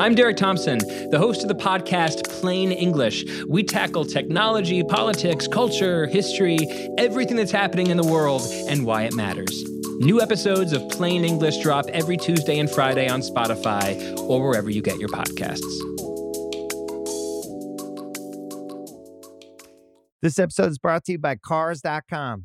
I'm Derek Thompson, the host of the podcast Plain English. We tackle technology, politics, culture, history, everything that's happening in the world, and why it matters. New episodes of Plain English drop every Tuesday and Friday on Spotify or wherever you get your podcasts. This episode is brought to you by Cars.com.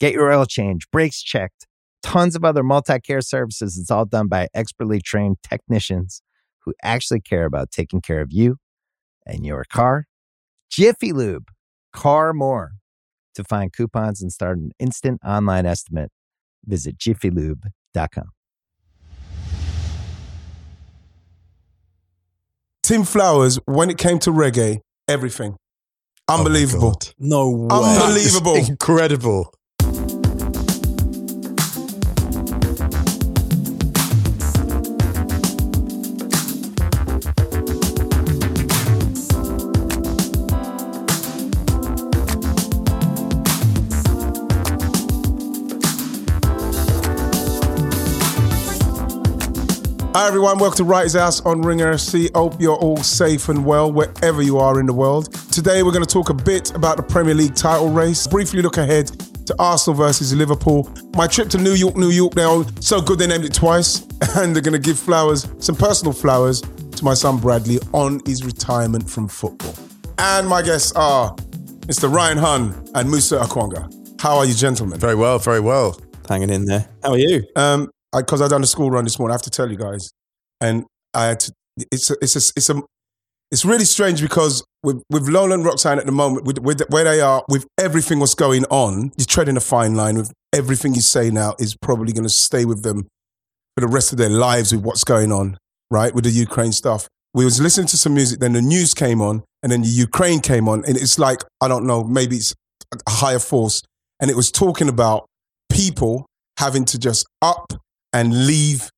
Get your oil change, brakes checked, tons of other multi care services. It's all done by expertly trained technicians who actually care about taking care of you and your car. Jiffy Lube, car more. To find coupons and start an instant online estimate, visit jiffylube.com. Tim Flowers, when it came to reggae, everything. Oh Unbelievable. Oh no way. Unbelievable. incredible. Hi everyone, welcome to Wrighty's House on Ring FC. Hope you're all safe and well wherever you are in the world. Today we're going to talk a bit about the Premier League title race, briefly look ahead to Arsenal versus Liverpool. My trip to New York, New York, they're so good they named it twice, and they're going to give flowers, some personal flowers, to my son Bradley on his retirement from football. And my guests are Mr. Ryan Hunn and Musa Okwonga. How are you, gentlemen? Very well, very well. Hanging in there. How are you? Um, because I, I done the school run this morning, I have to tell you guys, and I had to. It's a, it's a, it's a, it's really strange because with with Lowland Roxanne at the moment, with, with where they are, with everything what's going on, you're treading a fine line. With everything you say now is probably going to stay with them for the rest of their lives with what's going on, right? With the Ukraine stuff. We was listening to some music, then the news came on, and then the Ukraine came on, and it's like I don't know, maybe it's a higher force, and it was talking about people having to just up and leave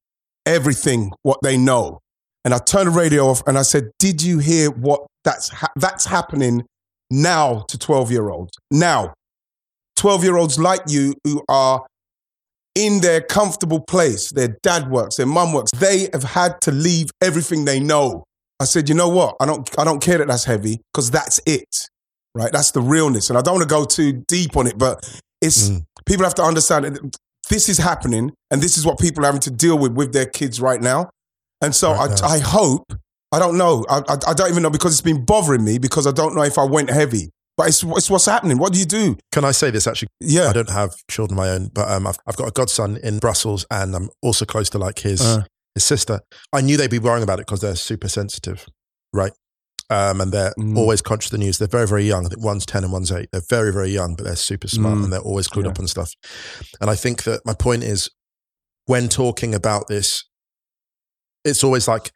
everything what they know. And I turned the radio off and I said, "Did you hear what that's ha- that's happening now to 12-year-olds? Now. 12-year-olds like you who are in their comfortable place, their dad works, their mum works. They have had to leave everything they know. I said, "You know what? I don't I don't care that that's heavy because that's it." Right? That's the realness. And I don't want to go too deep on it, but it's Mm. people have to understand this is happening and this is what people are having to deal with with their kids right now. And so Right I. I hope, I don't know, I, I, I don't even know because it's been bothering me because I don't know if I went heavy. But it's, it's what's happening. What do you do? Can I say this actually? Yeah. I don't have children of my own, but um, I've, I've got a godson in Brussels and I'm also close to like his, Uh. his sister. I knew they'd be worrying about it because they're super sensitive, right? Um, and they're Mm. always conscious of the news. They're very, very young. I think one's 10 and one's eight. They're very, very young, but they're super smart Mm. and they're always clued Yeah. up on stuff. And I think that my point is when talking about this, it's always like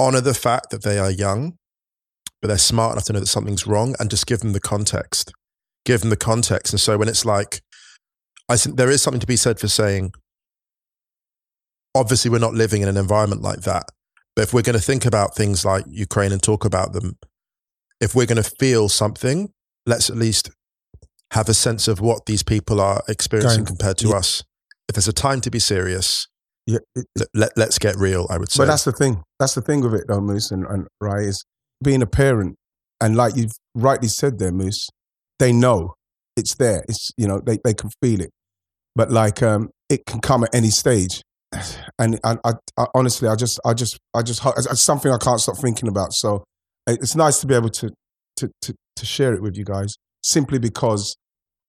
honor the fact that they are young, but they're smart enough to know that something's wrong and just give them the context. Give them the context. And so when it's like, I think there is something to be said for saying, obviously, we're not living in an environment like that. But if we're going to think about things like Ukraine and talk about them, if we're going to feel something, let's at least have a sense of what these people are experiencing Going- compared to yeah. us. If there's a time to be serious, Yeah, it- let, let, let's get real, I would say. But that's the thing. That's the thing with it, though, Moose and, and right is being a parent, and like you've rightly said there, Moose, they know it's there. It's you know they they can feel it, but like um, it can come at any stage. And and I, I honestly, I just, I just, I just, it's, it's something I can't stop thinking about. So it's nice to be able to, to, to, to share it with you guys, simply because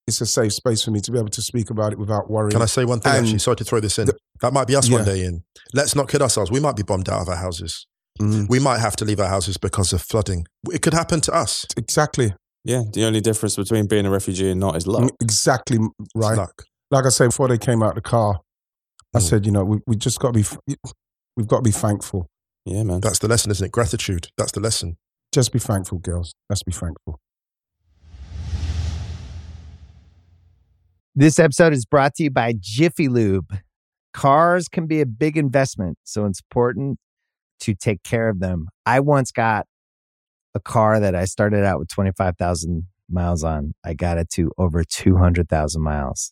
it's a safe space for me to be able to speak about it without worrying. Can I say one thing? And actually, sorry to throw this in. the- that might be us one day. In let's not kid ourselves. We might be bombed out of our houses. Mm, We might have to leave our houses because of flooding. It could happen to us. exactly, Yeah, the only difference between being a refugee and not is luck. exactly right. luck. Like I said before, they came out of the car. I Mm. said, you know, we we just got to be, we've got to be thankful. Yeah, man. That's the lesson, isn't it? Gratitude. That's the lesson. Just be thankful, girls. Let's be thankful. This episode is brought to you by Jiffy Lube. Cars can be a big investment, so it's important to take care of them. I once got a car that I started out with 25,000 miles on. I got it to over 200,000 miles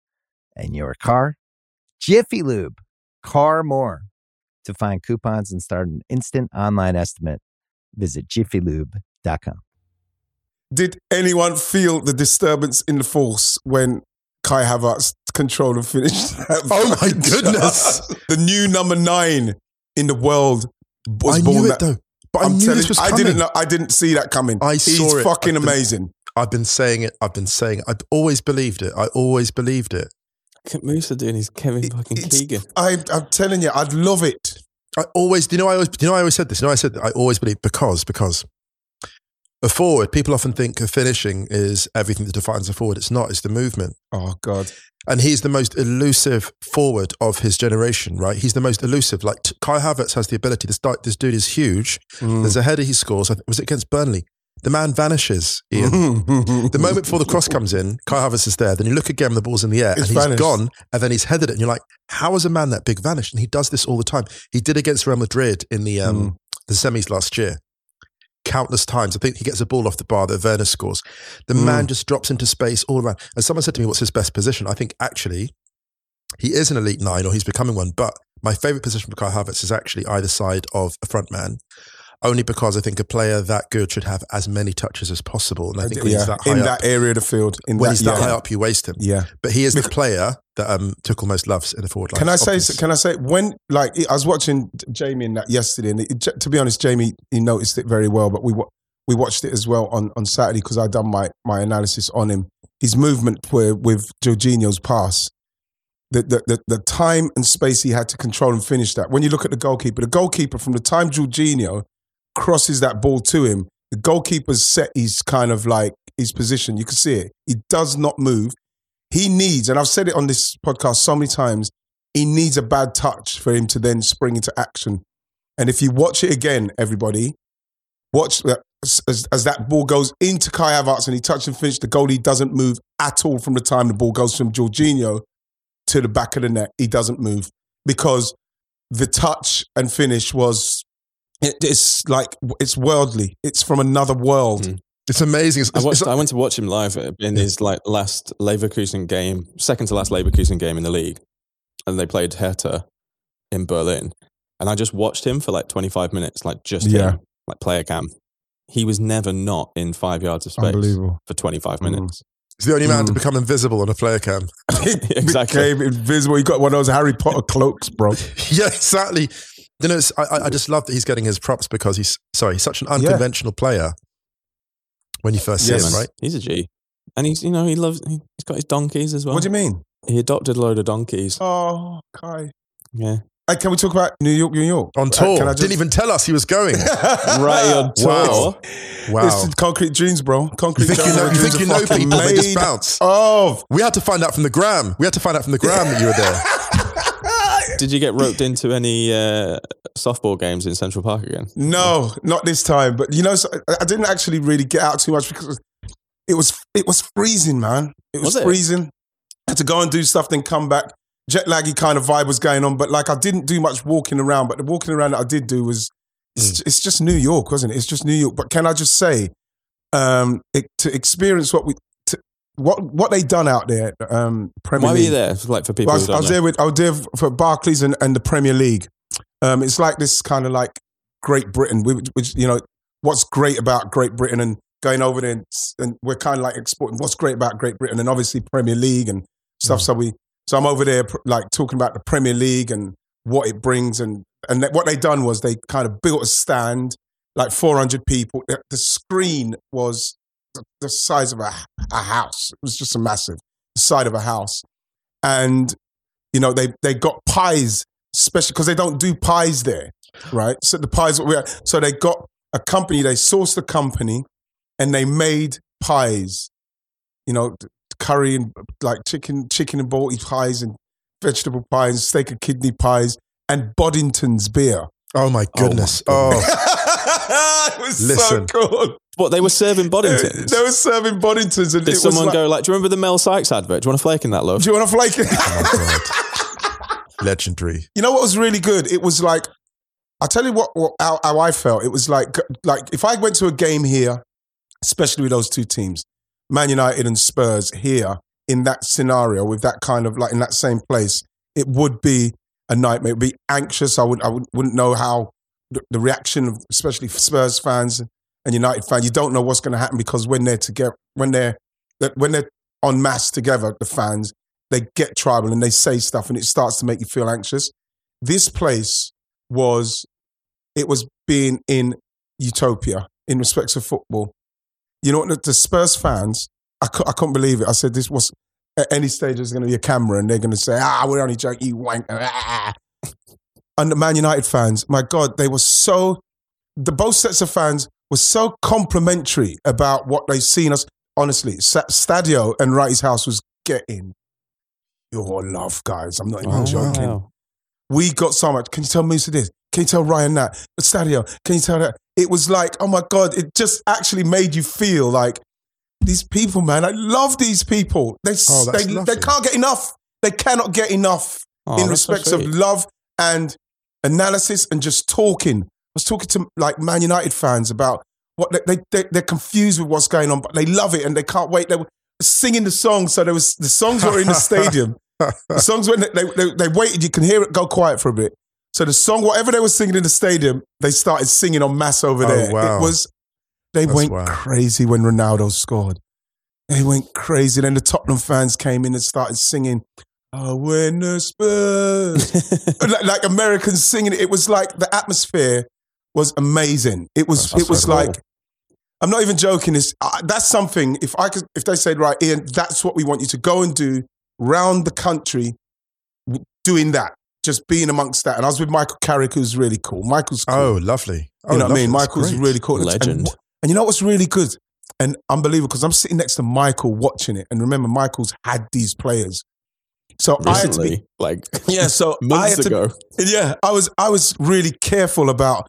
and your car. Jiffy Lube, car more. To find coupons and start an instant online estimate, visit jiffylube.com. Did anyone feel the disturbance in the force when Kai Havertz controlled and finished? that Oh my goodness. the new number nine in the world was I born. knew it that, though. But i I'm knew telling this was you, I didn't know. I didn't see that coming. I He's saw it. fucking I've been- amazing. I've been saying it. I've been saying it. I've always believed it. I always believed it. Musa doing his Kevin It- fucking it's- Keegan. I, I'm telling you, I'd love it. I always, do you know, I always, do you know, I always said this. You know, I said that I always believe because, because a forward, people often think of finishing is everything that defines a forward. It's not. It's the movement. Oh God, And he's the most elusive forward of his generation, right? He's the most elusive. Like t- Kai Havertz has the ability. This, this dude is huge. Mm. There's a header he scores. I think, was it against Burnley? The man vanishes, Ian. The moment before the cross comes in, Kai Havertz is there. Then you look again, the ball's in the air, It's and he's vanished. gone. And then he's headed it, and you're like, "How has a man that big vanished?" And he does this all the time. He did against Real Madrid in the um, Mm. the semis last year, countless times. I think he gets a ball off the bar that Werner scores. The Mm. man just drops into space all around. And someone said to me, "What's his best position?" I think actually, he is an elite nine, or he's becoming one. But my favorite position for Kai Havertz is actually either side of a front man. Only because I think a player that good should have as many touches as possible, and I think when he's that high in up, that area of the field, in when that, he's that yeah. high up, you waste him. Yeah. But he is the player that um, Tuchel most loves in the forward line. Can I say? Can I say when? Like I was watching Jamie in that yesterday, and it, to be honest, Jamie he noticed it very well. But we we watched it as well on on Saturday because I done my my analysis on him. His movement with, with Jorginho's pass, the, the the the time and space he had to control and finish that. When you look at the goalkeeper, the goalkeeper from the time Jorginho crosses that ball to him, the goalkeeper's set his kind of like his position. You can see it. He does not move. He needs, and I've said it on this podcast so many times, he needs a bad touch for him to then spring into action. And if you watch it again, everybody, watch that as, as that ball goes into Kai Havertz and he touches and finishes, the goalie doesn't move at all from the time the ball goes from Jorginho to the back of the net. He doesn't move because the touch and finish was, it, it's like, it's worldly. It's from another world. Mm. It's amazing. It's, I, watched, it's- I went to watch him live in his like last Leverkusen game, second to last Leverkusen game in the league, and they played Hertha in Berlin, and I just watched him for like 25 minutes, like just Yeah. him, like player cam. He was never not in five yards of space for 25 Mm. minutes. it's the only man to Mm. become invisible on a player cam. exactly. Became invisible. He got one of those Harry Potter cloaks, bro. yeah, exactly. You know, I, I- I just love that he's getting his props because he's sorry, he's such an unconventional player. When you first see him, right? He's a G, and he's you know he loves he's got his donkeys as well. What do you mean? He adopted a load of donkeys. Oh, Kai. Yeah, Hey, can we talk about New York, New York? On Uh, tour, can I just- didn't even tell us he was going. right on tour. Wow. Wow. It's the concrete dreams, bro. You Concrete think you dreams know? You think you know fucking people? They just bounce. Of. We had to find out from the gram. We had to find out from the gram that you were there. Did you get roped into any uh, softball games in Central Park again? No, not this time. But you know, so I I didn't actually really get out too much because it was it was freezing, man. It was, Was it? freezing. had to go and do stuff, then come back. jet laggy kind of vibe was going on. But like I didn't do much walking around. But the walking around that I did do was it's, it's just New York, wasn't it? It's just New York. But can I just say, um, it, to experience what we what what they done out there, um, Premier Why were you there? Like for people Well, I was, I was there with I was there for Barclays and, and the Premier League. Um, it's like this kind of like Great Britain, which, which you know what's great about Great Britain and going over there and, and we're kind of like exporting what's great about Great Britain and obviously Premier League and stuff. So we so I'm over there pr- like talking about the Premier League and what it brings and and what they done was they kind of built a stand like 400 people. The screen was the, the size of a, a house. It was just a massive side of a house and you know they they got pies especially because they don't do pies there right so the pies so they got a company they sourced a company and they made pies you know curry and like chicken chicken and balti pies and vegetable pies steak and kidney pies and boddington's beer Oh my oh goodness. Oh Oh, it was Listen. so cool What they were serving Boddingtons. they were serving boddingtons and Did it was someone like, go like? Do you remember the Mel Sykes advert? Do you want a flake in that, love? do you want to flake it oh God. Legendary. You know what was really good? It was like, I'll tell you what, what how, how I felt. It was like, like if I went to a game here, especially with those two teams, Man United and Spurs here in that scenario with that kind of like in that same place, it would be a nightmare. It would be anxious. I would I would, wouldn't know how the, the reaction of especially Spurs fans and United fans. You don't know what's going to happen because when they're together, when they're when they're en masse together, the fans they get tribal and they say stuff and it starts to make you feel anxious. This place was, it was being in utopia in respects of football. You know what? The, the Spurs fans, I, I couldn't believe it. I said this was at any stage there's going to be a camera and they're going to say, ah, we're only joking, you wank. Ah. And the Man United fans, my God, they were so, the both sets of fans were so complimentary about what they've seen us. Honestly, Stadio and Wrighty's house was getting your love, guys. I'm not even Oh, joking. wow. We got so much. Can you tell Musa this? Can you tell Ryan that? Stadio, can you tell that? It was like, oh my God, it just actually made you feel like these people, man. I love these people. They, Oh, they, lovely. they can't get enough. They cannot get enough Oh, in that's so respects of love and analysis and just talking. I was talking to like Man United fans about what they, they, they they're confused with what's going on, but they love it and they can't wait. They were singing the songs, so there was the songs were in the stadium. The songs when they, they they waited, you can hear it go quiet for a bit. So the song, whatever they were singing in the stadium, they started singing en masse over Oh, there. wow. It was they That's went wow. crazy when Ronaldo scored. They went crazy. Then the Tottenham fans came in and started singing. Oh, when the Spurs like, like Americans singing it. It was like the atmosphere was amazing. It was That's it was so like I'm not even joking. It's, uh, that's something. If I could, if they said right, Ian, that's what we want you to go and do round the country, w- doing that, just being amongst that. And I was with Michael Carrick, who's really cool. Michael's cool. Oh, lovely. Oh, you know what I mean? Michael's really cool. And- Legend. And, and you know what's really good and unbelievable because I'm sitting next to Michael watching it, and remember, Michael's had these players. So I had to be like yeah, so I months had to, ago. yeah, I was I was really careful about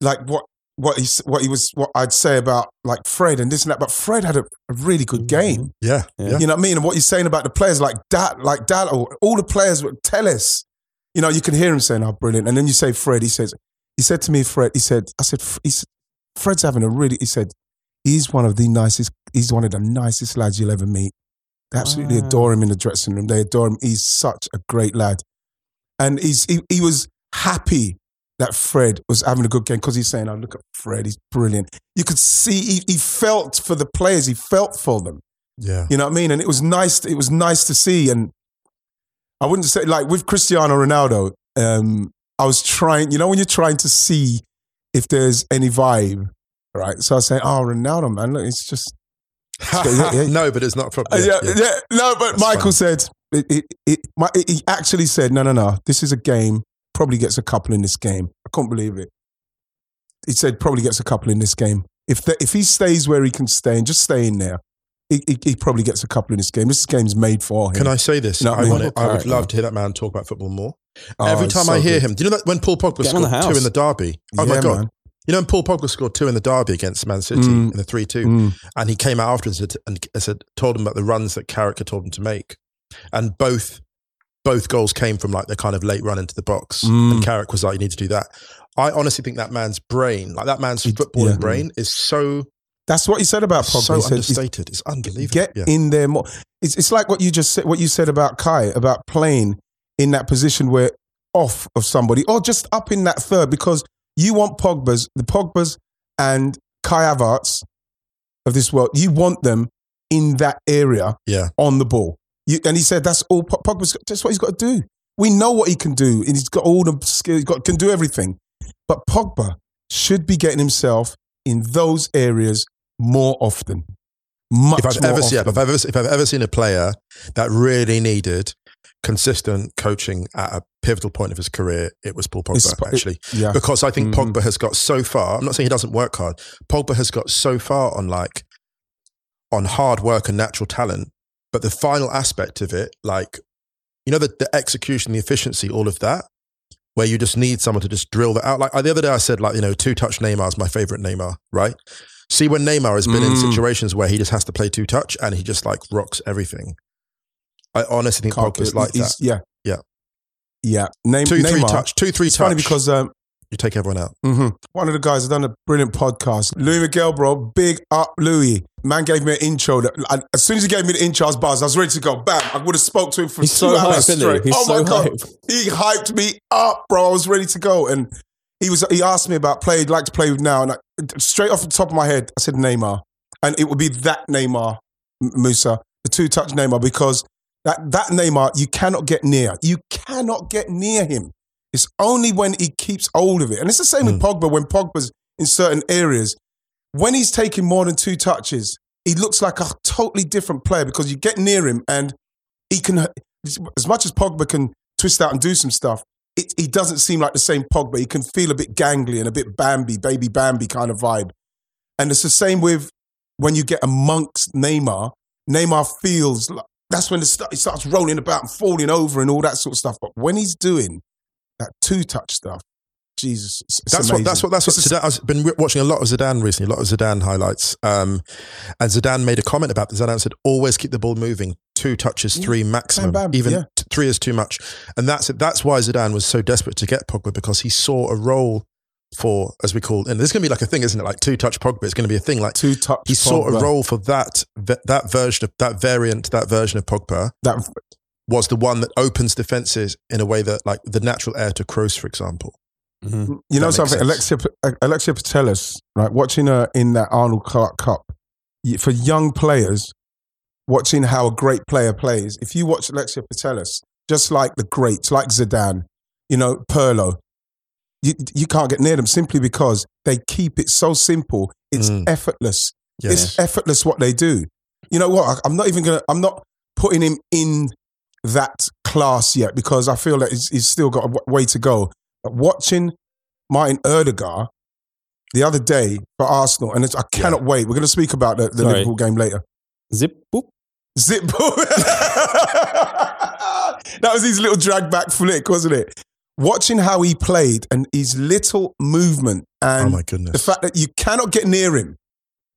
like what what he what he was what I'd say about like Fred and this and that. But Fred had a, a really good mm-hmm. game. Yeah, Yeah. yeah. You know what I mean? And what you're saying about the players like that, like that, all the players would tell us. You know, you can hear him saying, "Oh, brilliant!" And then you say Fred. He says, he said to me, Fred. He said, I said, "F- he's, Fred's having a really. He said, he's one of the nicest. He's one of the nicest lads you'll ever meet. They absolutely Wow. adore him in the dressing room. They adore him. He's such a great lad, and he's he, he was happy that Fred was having a good game because he's saying, "Oh, look at Fred. He's brilliant." You could see he, he felt for the players. He felt for them. yeah. You know what I mean? And it was nice. It was nice to see. And I wouldn't say like with Cristiano Ronaldo. Um, I was trying. You know when you're trying to see if there's any vibe, right? So I say, "Oh, Ronaldo, man, look, it's just yeah, yeah. no, but it's not a uh, problem. yeah, yeah, No, but That's Michael funny. said it, it, it, my, it- He actually said, "No, no, no. This is a game. Probably gets a couple in this game. I can't believe it. He said probably gets a couple in this game. If the, if he stays where he can stay and just stay in there, he, he, he probably gets a couple in this game. This game's made for him. Can I say this? You know I I, mean? I would love to hear that man talk about football more. Oh, Every time so I hear good. him, do you know that when Paul Pogba Get scored two in the derby? Oh my god! man. You know when Paul Pogba scored two in the derby against Man City Mm. in the three two, Mm. and he came out afterwards and, and said, told him about the runs that Carrick had told him to make, and both both goals came from like the kind of late run into the box. Mm. And Carrick was like, you need to do that. I honestly think that man's brain, like that man's footballing yeah. brain, is so That's what he said about Pogba. so He said, "It's- understated. It's unbelievable. Get yeah. in there more. It's, it's like what you just said, what you said about Kai, about playing in that position where off of somebody or just up in that third because you want Pogba's, the Pogba's and Kai Havertz of this world, you want them in that area Yeah. on the ball. You, and he said that's all Po- Pogba's, that's what he's got to do. We know what he can do. And he's got all the skills, he's got, can do everything. But Pogba should be getting himself in those areas more often. Much if I've more ever seen, if I've ever, if I've ever seen a player that really needed consistent coaching at a pivotal point of his career, it was Paul Pogba. It's- it- actually, yeah. because I think Mhm. Pogba has got so far. I'm not saying he doesn't work hard. Pogba has got so far on like on hard work and natural talent, but the final aspect of it, like you know, the, the execution, the efficiency, all of that, where you just need someone to just drill that out. Like the other day, I said, like you know, two touch Neymar is my favorite Neymar, right? See, when Neymar has been in Mm. situations where he just has to play two touch and he just like rocks everything. I honestly think Pogba's like that. Yeah. Yeah. Yeah. Name, Two, three Neymar, touch, two, three It's touch. funny because um, you take everyone out. mhm. one of the guys had done a brilliant podcast. Louis Miguel, bro. Big up, Louis. Man gave me an intro. That, I, as soon as he gave me the intro, I was buzzed. I was ready to go. Bam. I would have spoke to him for He's two so hours hyped, isn't he? straight. He's oh so my God. He hyped me up, bro. I was ready to go. And he was he asked me about play, he'd like to play with now. And I, straight off the top of my head, I said Neymar. And it would be that Neymar, Musa, the two touch Neymar, because that, that Neymar, you cannot get near. You cannot get near him. It's only when he keeps hold of it. And it's the same with hmm. Pogba when Pogba's in certain areas. When he's taking more than two touches, he looks like a totally different player because you get near him and he can, as much as Pogba can twist out and do some stuff, it, he doesn't seem like the same Pogba. He can feel a bit gangly and a bit Bambi, baby Bambi kind of vibe. And it's the same with when you get amongst Neymar. Neymar feels like that's when the st- he starts rolling about and falling over and all that sort of stuff. But when he's doing that two touch stuff, Jesus, That's what. That's what. That's what. It's a- Zidane, I've been watching a lot of Zidane recently, a lot of Zidane highlights. Um, and Zidane made a comment about this. Zidane said, "Always keep the ball moving. Two touches, three maximum. Bam, bam. Even Yeah. t- three is too much." And that's it. That's why Zidane was so desperate to get Pogba because he saw a role for, as we call, and this is going to be like a thing, isn't it? Like two touch Pogba. It's going to be a thing. Like two touch. he saw a role for that that version of that variant, that version of Pogba That was the one that opens defenses in a way that, like the natural heir to Kroos, for example. You know something, sense. Alexia Alexia Putellas, right? Watching her in that Arnold Clark Cup for young players, watching how a great player plays. If you watch Alexia Putellas, just like the greats, like Zidane, you know Pirlo, you you can't get near them simply because they keep it so simple. It's Mm. effortless. Yes. It's effortless what they do. You know what? I, I'm not even gonna. I'm not putting him in that class yet because I feel that he's, he's still got a w- way to go. But watching Martin Odegaard the other day for Arsenal, and it's, I cannot wait. We're going to speak about the, the Liverpool game later. Zip boop. Zip. boop. that was his little drag back flick, wasn't it? Watching how he played and his little movement and oh my goodness. the fact that you cannot get near him.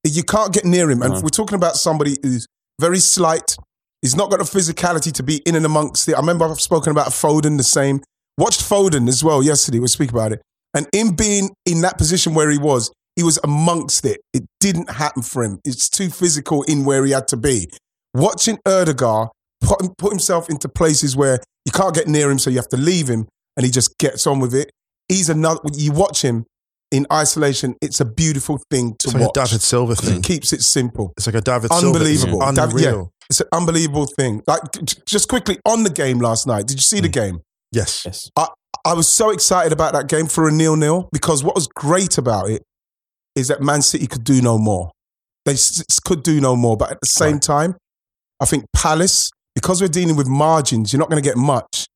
You can't get near him. And No. we're talking about somebody who's very slight. He's not got the physicality to be in and amongst it. I remember I've spoken about Foden the same. Watched Foden as well yesterday. We'll speak about it. And in being in that position where he was, he was amongst it. It didn't happen for him. It's too physical in where he had to be. Watching Odegaard put, put himself into places where you can't get near him, so you have to leave him, and he just gets on with it. He's another. You watch him in isolation. It's a beautiful thing to it's like watch. a David Silva He thing. keeps it simple. It's like a David Unbelievable. Silva. Dav- thing. yeah. Unreal. It's an unbelievable thing. Like just quickly on the game last night. Did you see the Mm. game? Yes. Yes. I I was so excited about that game for a nil-nil because what was great about it is that Man City could do no more. They s- s- could do no more, but at the same Right. time, I think Palace, because we're dealing with margins, you're not going to get much.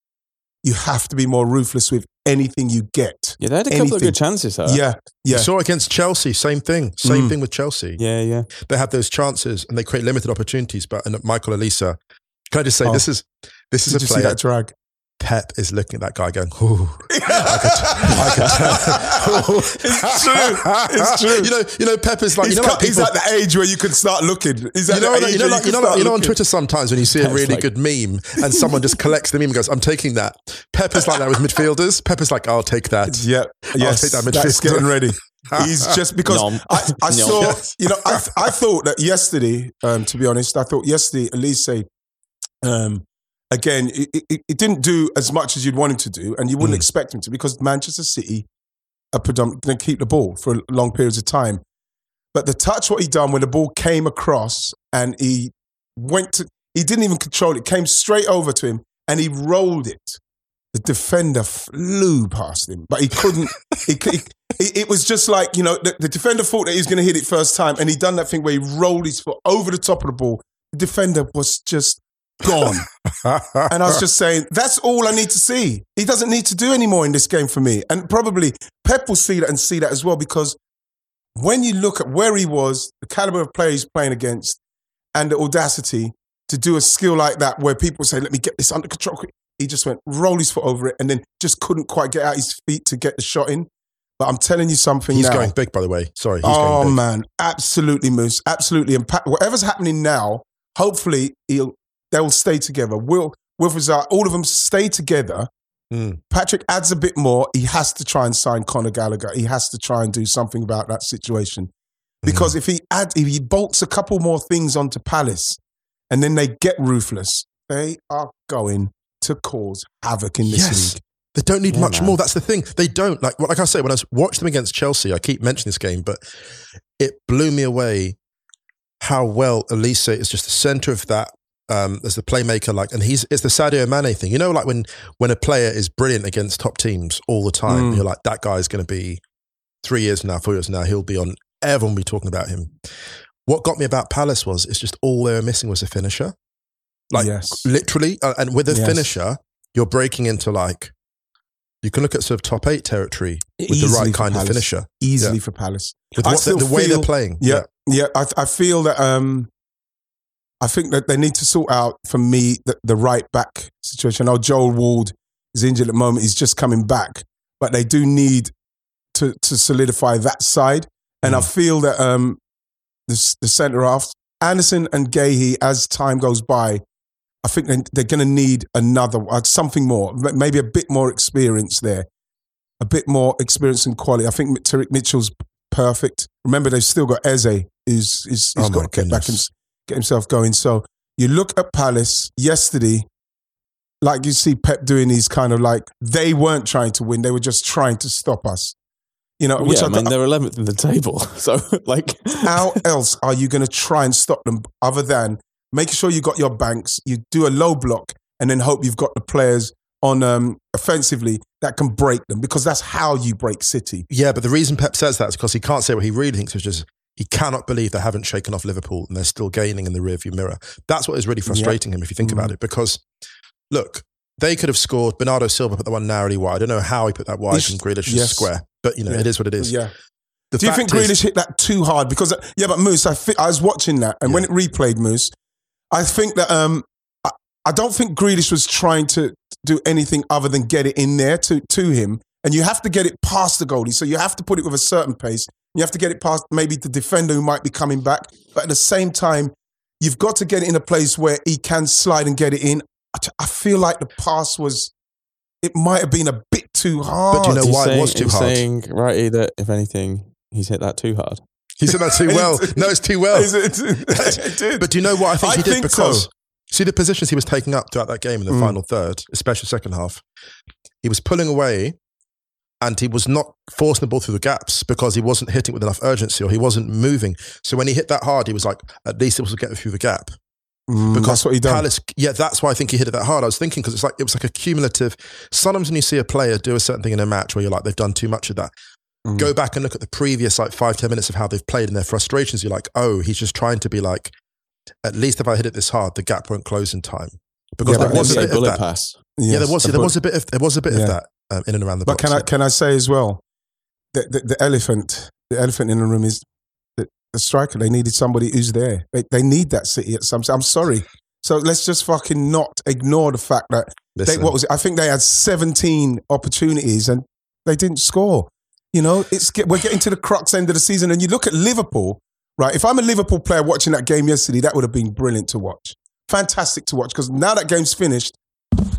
You have to be more ruthless with anything you get. Yeah, they had a couple of good chances. Huh? yeah, yeah. You saw against Chelsea, same thing. Same Mm. thing with Chelsea. Yeah, yeah. They have those chances and they create limited opportunities. But and Michael Olise, can I just say Oh. this is this is Did a you see player. that drag? Pep is looking at that guy going, "Ooh, I could, I could It's true. It's true. you know, you know, Pep is like, he's, you know, cut- like he's people, at the age where you can start looking. He's at you know, the age you know, like, you can know, like, you know, on. Twitter sometimes when you see a really like- good meme and someone just collects the meme and goes, "I'm taking that." Pep is like that with midfielders. Pep is like, "I'll take that." Yeah, yes, I'll take that that's getting ready. He's just because Nom. I, I Nom. saw, you know, I, I thought that yesterday, um, to be honest, I thought yesterday, Olise, um, again, it, it, it didn't do as much as you'd want him to do, and you wouldn't Mm. expect him to because Manchester City are predominantly going to keep the ball for long periods of time. But the touch, what he done when the ball came across and he went to, he didn't even control it, came straight over to him and he rolled it. The defender flew past him, but he couldn't. he, he, it, was just like you know the, the defender thought that he was going to hit it first time, and he done that thing where he rolled his foot over the top of the ball. The defender was just gone, and I was just saying that's all I need to see. He doesn't need to do any more in this game for me, and probably Pep will see that and see that as well because when you look at where he was, the caliber of player he's playing against, and the audacity to do a skill like that, where people say, "Let me get this under control." He just went roll his foot over it, and then just couldn't quite get out his feet to get the shot in. But I'm telling you something He's now. going big, by the way. Sorry, he's oh going big. man, absolutely, Moose, absolutely. And Pat, whatever's happening now, hopefully he'll they'll stay together. Will with result, all of them stay together. Mm. Patrick adds a bit more. He has to try and sign Conor Gallagher. He has to try and do something about that situation Mm-hmm. because if he adds, if he bolts a couple more things onto Palace, and then they get ruthless, they are going to cause havoc in this Yes. league. They don't need Yeah, much man. more. That's the thing. They don't like. Like I say, when I watched them against Chelsea, I keep mentioning this game, but it blew me away how well Olise is just the center of that um, as the playmaker. Like, and he's it's the Sadio Mane thing. You know, like when when a player is brilliant against top teams all the time, Mm. you're like that guy's going to be three years from now, four years from now, he'll be on. Everyone will be talking about him. What got me about Palace was it's just all they were missing was a finisher. Like yes, literally, uh, and with a Yes. finisher, you're breaking into like you can look at sort of top eight territory with the right kind of finisher. easily Yeah. for Palace. With what, the, the way feel- they're playing. Yeah, yeah. I, I feel that um, I think that they need to sort out for me the, the right back situation. Now Joel Ward is injured at the moment; he's just coming back, but they do need to to solidify that side. And I feel that um, the the centre half Andersen and Guéhi, as time goes by, I think they, they're going to need another uh, something more, maybe a bit more experience there, a bit more experience and quality. I think Tyrick Mitchell's perfect. Remember, they've still got Eze, who's, who's, who's Oh got to get back and. Get himself going. So you look at Palace yesterday, like you see Pep doing these kind of like they weren't trying to win; they were just trying to stop us. You know, which yeah, I, I mean, they're 11th in the table. So, like, how else are you going to try and stop them other than making sure you got your banks, you do a low block, and then hope you've got the players on um, offensively that can break them because that's how you break City. Yeah, but the reason Pep says that is because he can't say what he really thinks, which is he cannot believe they haven't shaken off Liverpool and they're still gaining in the rearview mirror. That's what is really frustrating him if you think about Mm. it. Because look, they could have scored. Bernardo Silva put the one narrowly wide. I don't know how he put that wide from Grealish's yes. square, but you know Yeah. it is what it is. Yeah. The Do you think is- Grealish hit that too hard? Because uh, yeah, but Moose, I, fi- I was watching that, and when it replayed, Moose, I think that um, I, I don't think Grealish was trying to do anything other than get it in there to to him, and you have to get it past the goalie, so you have to put it with a certain pace. You have to get it past maybe the defender who might be coming back, but at the same time, you've got to get it in a place where he can slide and get it in. I feel like the pass was, it might have been a bit too hard. But do you know he's why it was too he's hard? saying, Wrighty, that if anything, he's hit that too hard. He said that too well. No, it's too well. Is it- it did. But do you know what I think I he did? think so. because see the positions he was taking up throughout that game in the Mm. final third, especially second half, he was pulling away and he was not forcing the ball through the gaps because he wasn't hitting with enough urgency or he wasn't moving. So when he hit that hard, he was like, at least it was getting through the gap. Mm, Because that's what he done. Palace, yeah, that's why I think he hit it that hard. I was thinking because it's like it was like a cumulative. Sometimes when you see a player do a certain thing in a match where you're like they've done too much of that, Mm. go back and look at the previous like five ten minutes of how they've played and their frustrations. You're like, oh, he's just trying to be like, at least if I hit it this hard, the gap won't close in time. Because Yeah, there was a bit of bullet that. pass. yeah, there was a there was a bit of there was a bit Yeah. of that um, in and around the But box. can I can I say as well, the, the, the elephant, the elephant in the room is the, the striker. They needed somebody who's there. They, they need that City at some. I'm sorry. So let's just fucking not ignore the fact that They, what was it? I think they had 17 opportunities and they didn't score. You know, it's get, we're getting to the crux end of the season, and you look at Liverpool, right? If I'm a Liverpool player watching that game yesterday, that would have been brilliant to watch, fantastic to watch. Because now that game's finished,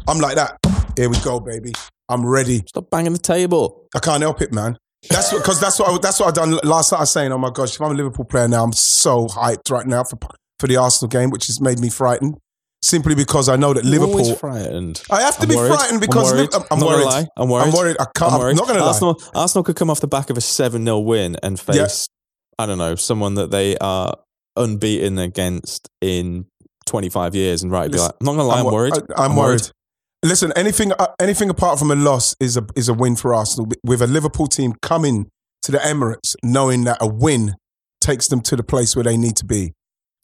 I'm like that. Here we go, baby. I'm ready. Stop banging the table. I can't help it, man. That's because that's what I, that's what I done last night. I was saying, oh my gosh, if I'm a Liverpool player now, I'm so hyped right now for for the Arsenal game, which has made me frightened. Simply because I know that Liverpool. frightened. I have to I'm be worried. frightened because I'm worried. I'm, I'm worried. Lie. I'm worried. I'm worried. I can't, I'm I'm, not going to lie. Arsenal, Arsenal could come off the back of a 7 0 win and face, Yeah. I don't know, someone that they are unbeaten against in 25 years and right, be like, I'm not going to lie, I'm, wo- worried. I, am worried. Listen, anything uh, anything apart from a loss is a is a win for Arsenal. With a Liverpool team coming to the Emirates, knowing that a win takes them to the place where they need to be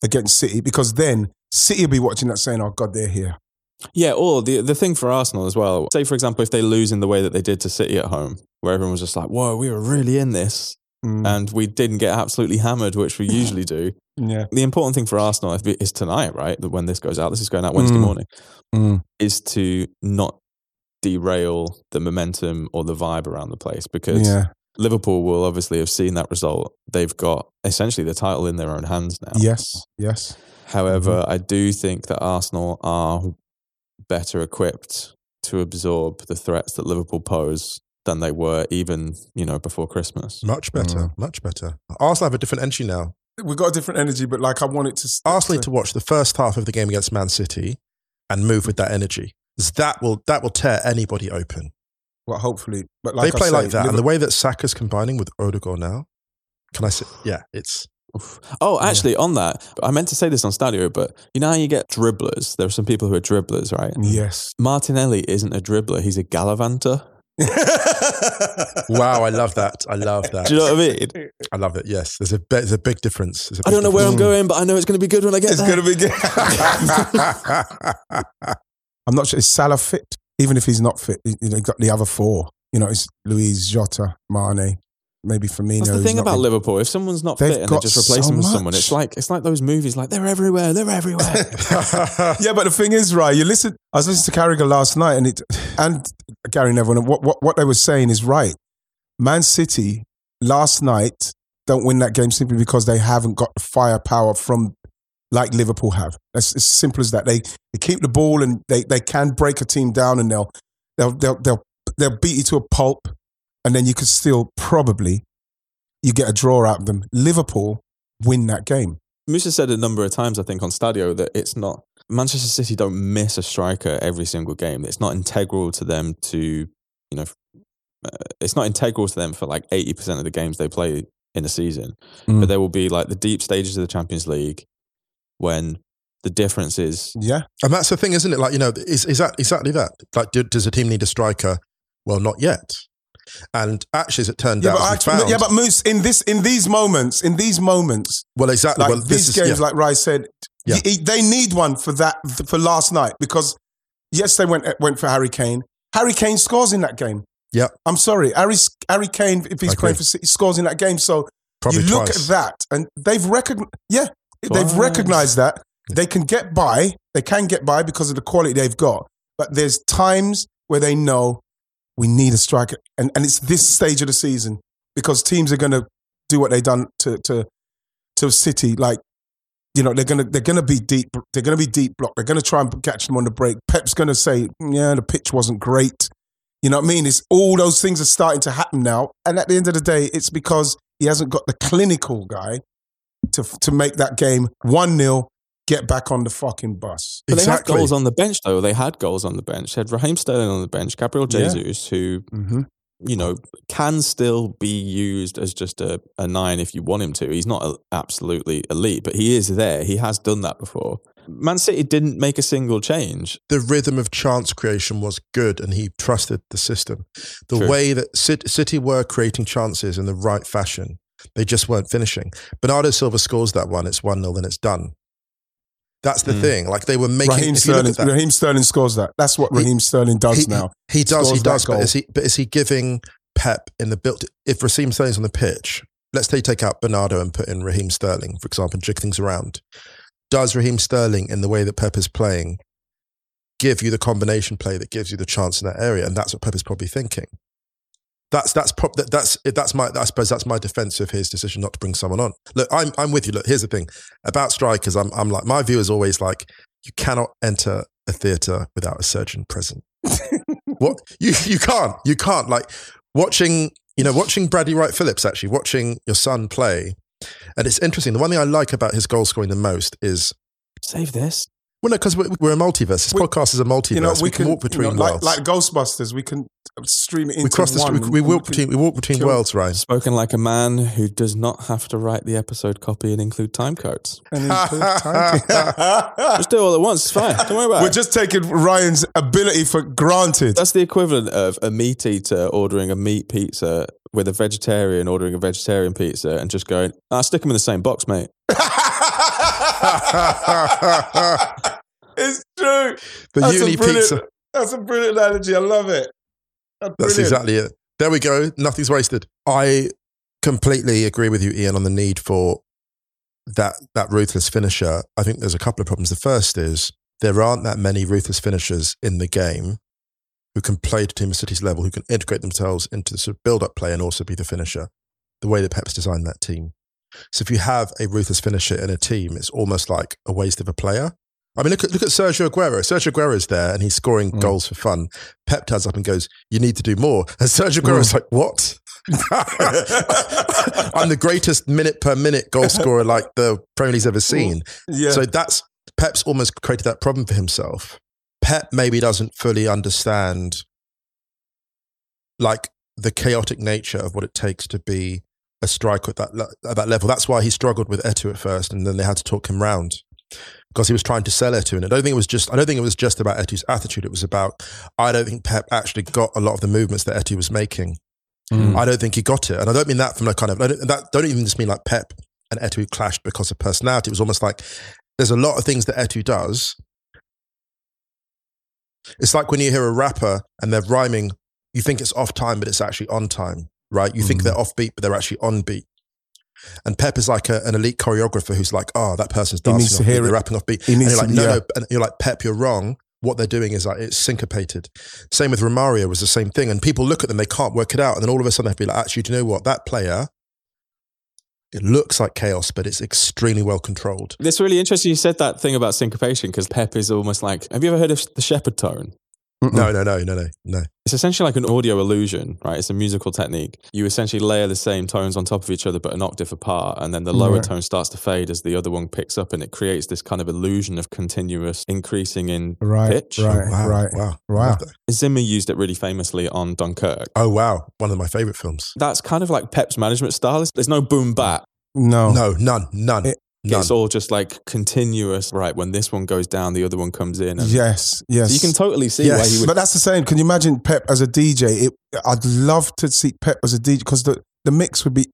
against City, because then City will be watching that saying, "Oh God, they're here." Yeah, or the the thing for Arsenal as well. Say, for example, if they lose in the way that they did to City at home, where everyone was just like, "Whoa, we were really in this," Mm. and we didn't get absolutely hammered, which we usually do. Yeah, The important thing for Arsenal is- is tonight, right? That when this goes out, this is going out Wednesday Mm. morning, Mm. is to not derail the momentum or the vibe around the place because yeah, Liverpool will obviously have seen that result. They've got essentially the title in their own hands now. yes, yes. However, Mm-hmm. I do think that Arsenal are better equipped to absorb the threats that Liverpool pose than they were even, you know, before Christmas. much better, Mm. much better. Arsenal have a different entry now. We've got a different energy, but like I want it to. Arsenal need to watch the first half of the game against Man City and move with that energy. That will that will tear anybody open. Well, hopefully, but like they I play say, like that, and the way that Saka's combining with Odegaard now, can I say? Yeah, it's Oh, actually, on that, I meant to say this on Stadio, but you know how you get dribblers? There are some people who are dribblers, right? yes. Martinelli isn't a dribbler, he's a gallivanter. wow. I love that. I love that. Do you know what I mean? I love it. Yes, there's a there's a big difference. There's a I big don't know where I'm going, but I know it's going to be good when I get It's there. going to be good. I'm not sure. Is Salah fit? Even if he's not fit, you know, you got the other four. You know, it's Luis, Jota, Mane, maybe Firmino. That's the thing about been- Liverpool. If someone's not fit and they just replace so them with someone, it's like it's like those movies. Like they're everywhere. They're everywhere. yeah, but the thing is, right? You listen. I was listening to Carragher last night, and it and Gary Neville, and what, what what they were saying is right. Man City last night don't win that game simply because they haven't got the firepower from like Liverpool have. That's as simple as that. They they keep the ball and they, they can break a team down and they'll they'll they'll they'll they'll beat you to a pulp, and then you could still probably you get a draw out of them. Liverpool win that game. Musa said a number of times, I think, on Stadio that it's not Manchester City don't miss a striker every single game. It's not integral to them to, you know, uh, it's not integral to them for like eighty percent of the games they play in a season. Mm. But there will be like the deep stages of the Champions League when the difference is Yeah, And that's the thing, isn't it? Like, you know, is, is that exactly that? Like, do, does a team need a striker? Well, not yet. And actually, as it turned Yeah, out, but, actually, found, yeah, but Moose, in this, in these moments, in these moments, well, exactly. like well, this these is, games, yeah. like Rai said, Yeah. y- y- they need one for that for last night because yes, they went went for Harry Kane. Harry Kane scores in that game. Yeah, I'm sorry, Harry Harry Kane, if he's I playing for City, scores in that game. So Probably you look twice. at that, and they've recognized. Yeah, they've recognized that they can get by. They can get by because of the quality they've got. But there's times where they know we need a striker, and and it's this stage of the season because teams are going to do what they've done to to to City. Like you know, they're gonna they're gonna be deep. They're gonna be deep block. They're gonna try and catch them on the break. Pep's gonna say, mm, yeah, the pitch wasn't great. You know what I mean? It's all those things are starting to happen now. And at the end of the day, it's because he hasn't got the clinical guy to to make that game one 0 Get back on the fucking bus. But they had goals on the bench, though. They had goals on the bench. They had Raheem Sterling on the bench, Gabriel Yeah. Jesus, who, Mm-hmm. you know, can still be used as just a, a nine if you want him to. He's not a, absolutely elite, but he is there. He has done that before. Man City didn't make a single change. the rhythm of chance creation was good and he trusted the system. The True. way that Cit- City were creating chances in the right fashion, they just weren't finishing. Bernardo Silva scores that one, it's 1 0, then it's done. That's the Mm. thing. Like they were making. Raheem if you look Sterling, that, Raheem Sterling scores that. That's what He- Raheem Sterling does he, now. He does, he does. But is he, but is he giving Pep in the build? If Raheem Sterling's on the pitch, let's say take out Bernardo and put in Raheem Sterling, for example, and jig things around. Does Raheem Sterling, in the way that Pep is playing, give you the combination play that gives you the chance in that area, and that's what Pep is probably thinking. That's that's that, that's that's my I suppose that's my defense of his decision not to bring someone on. Look, I'm I'm with you. Look, here's the thing about strikers. I'm I'm like my view is always like you cannot enter a theater without a surgeon present. what you you can't you can't like watching you know watching Bradley Wright Phillips actually watching your son play, and it's interesting. The one thing I like about his goal scoring the most is Save this. Well, no, because we're, we're a multiverse. This We- podcast is a multiverse. You know, we, can, walk you between know, worlds. like Ghostbusters. We can stream it into we cross the one street. We, we walk can- between we walk between kill- worlds, Ryan. Spoken like a man who does not have to write the episode copy and include time codes. and include time. Just do it all at once. It's fine. Don't worry about it. We're just taking Ryan's ability for granted. That's the equivalent of a meat eater ordering a meat pizza with a vegetarian ordering a vegetarian pizza and just going, I ah, stick them in the same box, mate. it's true. The That's uni a brilliant, pizza. That's a brilliant analogy. I love it. That's, That's exactly it. There we go. Nothing's wasted. I completely agree with you, Ian, on the need for that that ruthless finisher. I think there's a couple of problems. The first is there aren't that many ruthless finishers in the game who can play to Team of City's level, who can integrate themselves into the sort of build-up play and also be the finisher. The way that Pep's designed that team. So if you have a ruthless finisher in a team, it's almost like a waste of a player. I mean, look at look at Sergio Aguero. Sergio Aguero's there and he's scoring Mm. goals for fun. Pep turns up and goes, "You need to do more." And Sergio Aguero's like, "What? I'm the greatest minute per minute goal scorer like the Premier League's ever seen." Yeah. So that's Pep's almost created that problem for himself. Pep maybe doesn't fully understand like the chaotic nature of what it takes to be a striker at that at that level. That's why he struggled with Eto'o at first, and then they had to talk him round because he was trying to sell Eto'o. And I don't think it was just I don't think it was just about Eto'o's attitude. It was about I don't think Pep actually got a lot of the movements that Eto'o was making. Mm. I don't think he got it, and I don't mean that from a kind of I don't, that don't even just mean like Pep and Eto'o clashed because of personality. It was almost like there's a lot of things that Eto'o does. It's like when you hear a rapper and they're rhyming, you think it's off time, but it's actually on time, right? You think Mhm. they're off beat, but they're actually on beat. And Pep is like a, an elite choreographer who's like, oh, that person's He dancing needs to off beat, they're it. rapping off beat. He And needs you're like, to- no, yeah. no. And you're like, Pep, you're wrong. What they're doing is like, it's syncopated. Same with Romario was the same thing. And people look at them, they can't work it out. And then all of a sudden they be like, actually, do you know what? That player, it looks like chaos, but it's extremely well controlled. It's really interesting you said that thing about syncopation because Pep is almost like, have you ever heard of the Shepard tone? Mm-mm. No, no, no, no, no, no. It's essentially like an audio illusion, right? It's a musical technique. You essentially layer the same tones on top of each other, but an octave apart, and then the lower Right. tone starts to fade as the other one picks up, and it creates this kind of illusion of continuous increasing in Right, pitch. right, oh, wow, right. wow, Wow. Zimmer used it really famously on Dunkirk. Oh wow, one of my favorite films. That's kind of like Pep's management style. There's no boom bat. No. No, none, none, It- none. It's all just like continuous. Right, when this one goes down, the other one comes in. And Yes, yes. So you can totally see why Yes. he would. But that's the same. Can you imagine Pep as a DJ? It, I'd love to see Pep as a DJ because the, the mix would be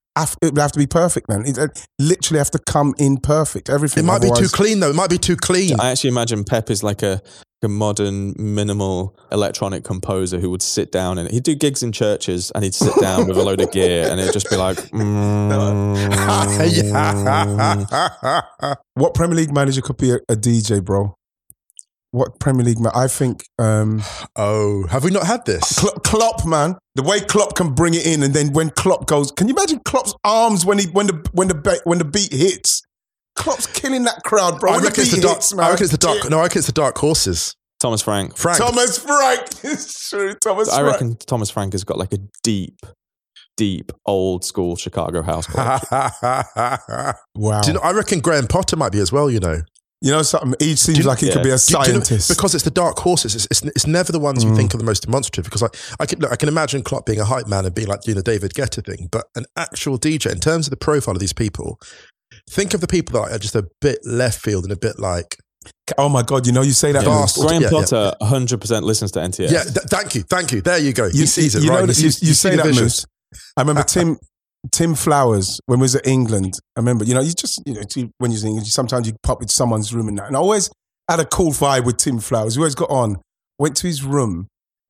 it would have to be perfect, man. It, it literally have to come in perfect. Everything. it might be too clean though. It might be too clean. I actually imagine Pep is like a, a modern, minimal electronic composer who would sit down and he'd do gigs in churches and he'd sit down with a load of gear and it'd just be like, mm, yeah. What Premier League manager could be a, a DJ, bro? What Premier League man? I think um, Oh, have we not had this? Kl- Klopp, man. The way Klopp can bring it in, and then when Klopp goes, can you imagine Klopp's arms when he when the when the be- when the beat hits? Klopp's killing that crowd, bro. I reckon it's the dark. hits, man. I reckon it's the dark. No, I reckon it's the dark horses. Thomas Frank. Frank. Thomas Frank. It's true. Thomas I Frank. reckon Thomas Frank has got like a deep, deep, old school Chicago house. Wow. Do you know, I reckon Graham Potter might be as well. You know, You know something? He seems you- like he yeah. could be a Do you- do you know- scientist. because it's the dark horses. It's, it's, it's never the ones you Mm. think are the most demonstrative. Because I, I can look, I can imagine Klopp being a hype man and being like doing the David Guetta thing, but an actual DJ in terms of the profile of these people. Think of the people that are just a bit left field and a bit like oh my god! You know you say that. Yeah. man. Fast. Graham Yeah, yeah, Potter 100% listens to NTS. yeah. th- thank you, thank you. There you go. You, he sees it you right. know He you, you you say see that, vision. Moose. I remember Tim Tim Flowers when we was at England. I remember, you know, you just you know when you're in England, you, sometimes you pop into someone's room and that. And I always had a cool vibe with Tim Flowers. We always got on. Went to his room,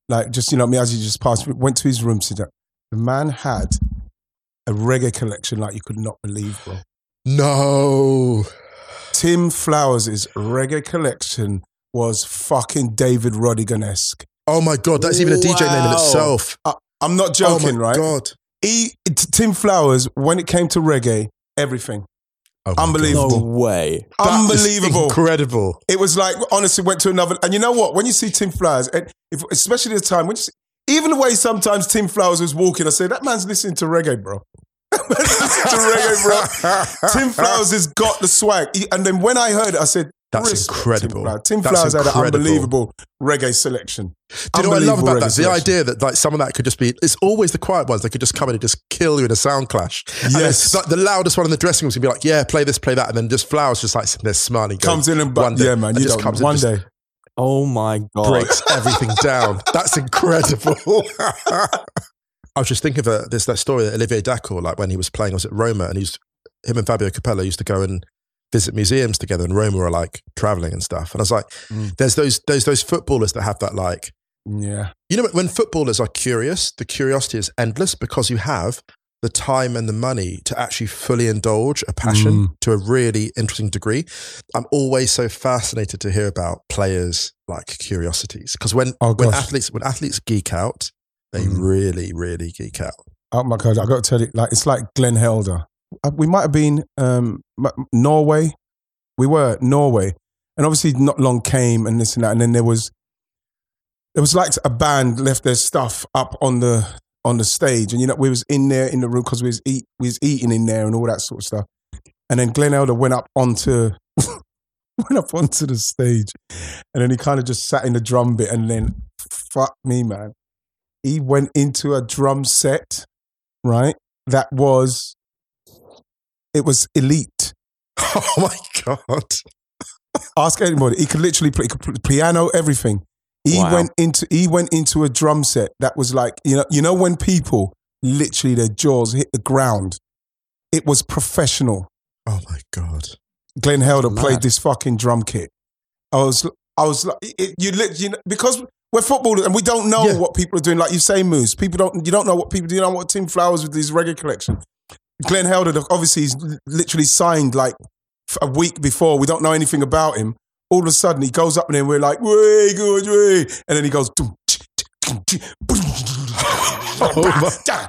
like just you know me as you just passed. Went to his room. Said that the man had a reggae collection like you could not believe, bro. No. Tim Flowers' reggae collection was fucking David Rodigan esque. Oh my god, that's even a DJ name in itself. I'm not joking, oh my right? God. He, Tim Flowers, when it came to reggae, everything. Oh Unbelievable. God. No way. That is Unbelievable. incredible. It was like honestly went to another. And you know what? When you see Tim Flowers, and if, especially the time when you see, even the way sometimes Tim Flowers was walking, I say that man's listening to reggae, bro. That man's to reggae, bro. Tim Flowers has got the swag. He- and then when I heard it, I said, That's incredible. Tim Flowers, Tim That's Flowers had an unbelievable reggae selection. Do you know what I love about reggae that? The idea that like some of that could just be, it's always the quiet ones. They could just come in and just kill you in a sound clash. And Yes. like the loudest one in the dressing room is gonna be like, yeah, play this, play that. And then just Flowers just like sitting there smiling. going, Comes in and one day, yeah, man, and you just don't, comes in one just day. Oh my god. breaks everything down. That's incredible. I was just thinking of a, this that story that Olivier Dacourt, like when he was playing, I was at Roma, and he's him and Fabio Capello used to go and visit museums together, and Roma were like traveling and stuff. And I was like, Mm. there's those those those footballers that have that like Yeah, you know when footballers are curious, the curiosity is endless because you have the time and the money to actually fully indulge a passion Mm. to a really interesting degree. I'm always so fascinated to hear about players like curiosities because when Oh, when athletes when athletes geek out, they Mm. really really geek out. Oh my god! I got to tell you, like it's like Glenn Helder. Uh, We might have been um, Norway. We were Norway, and obviously not long came and this and that, and then there was there was like a band left their stuff up on the on the stage, and you know we was in there in the room because we was eat we was eating in there and all that sort of stuff, and then Glenn Helder went up onto went up onto the stage, and then he kind of just sat in the drum bit, and then fuck me, man, he went into a drum set right? That was it was elite. Oh my god! Ask anybody. He could literally play, he could play piano, everything. He Wow. went into he went into a drum set that was like you know you know when people literally their jaws hit the ground. It was professional. Oh my god! Glenn Helder played this fucking drum kit. I was I was like it, you you know because we're footballers and we don't know Yeah. what people are doing. Like you say, Moose. People don't you don't know what people do. You know what Tim Flowers with his reggae collection. Glenn Helder, obviously, he's literally signed like a week before. We don't know anything about him. All of a sudden, he goes up and then we're like, way good, way. And then he goes, "Dum, tch, tch, dum, tch, boom, Oh ja,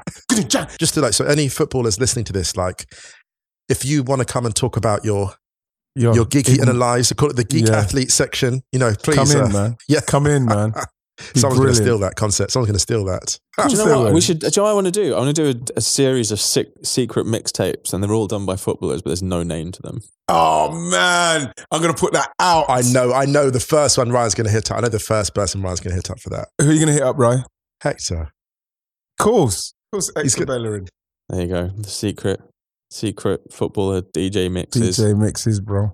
ja." Just to like, so any footballers listening to this, like, if you want to come and talk about your Yo, your geeky even- inner lives, call it the geek Yeah. athlete section. You know, please, Come in, uh, man. yeah. Come in, man. He's Someone's going to steal that concept. Someone's going to steal that. Do you know what? We should. Do you know what I want to do? I want to do a, a series of sick, secret mixtapes, and they're all done by footballers, but there's no name to them. Oh man, I'm gonna put that out. I know, I know the first one Ryan's going to hit up. I know the first person Ryan's going to hit up for that. Who are you gonna hit up, Ryan? Hector. Of course, of course. He's Hector good. Bellerin. There you go. The secret, secret footballer DJ mixes. DJ mixes, bro.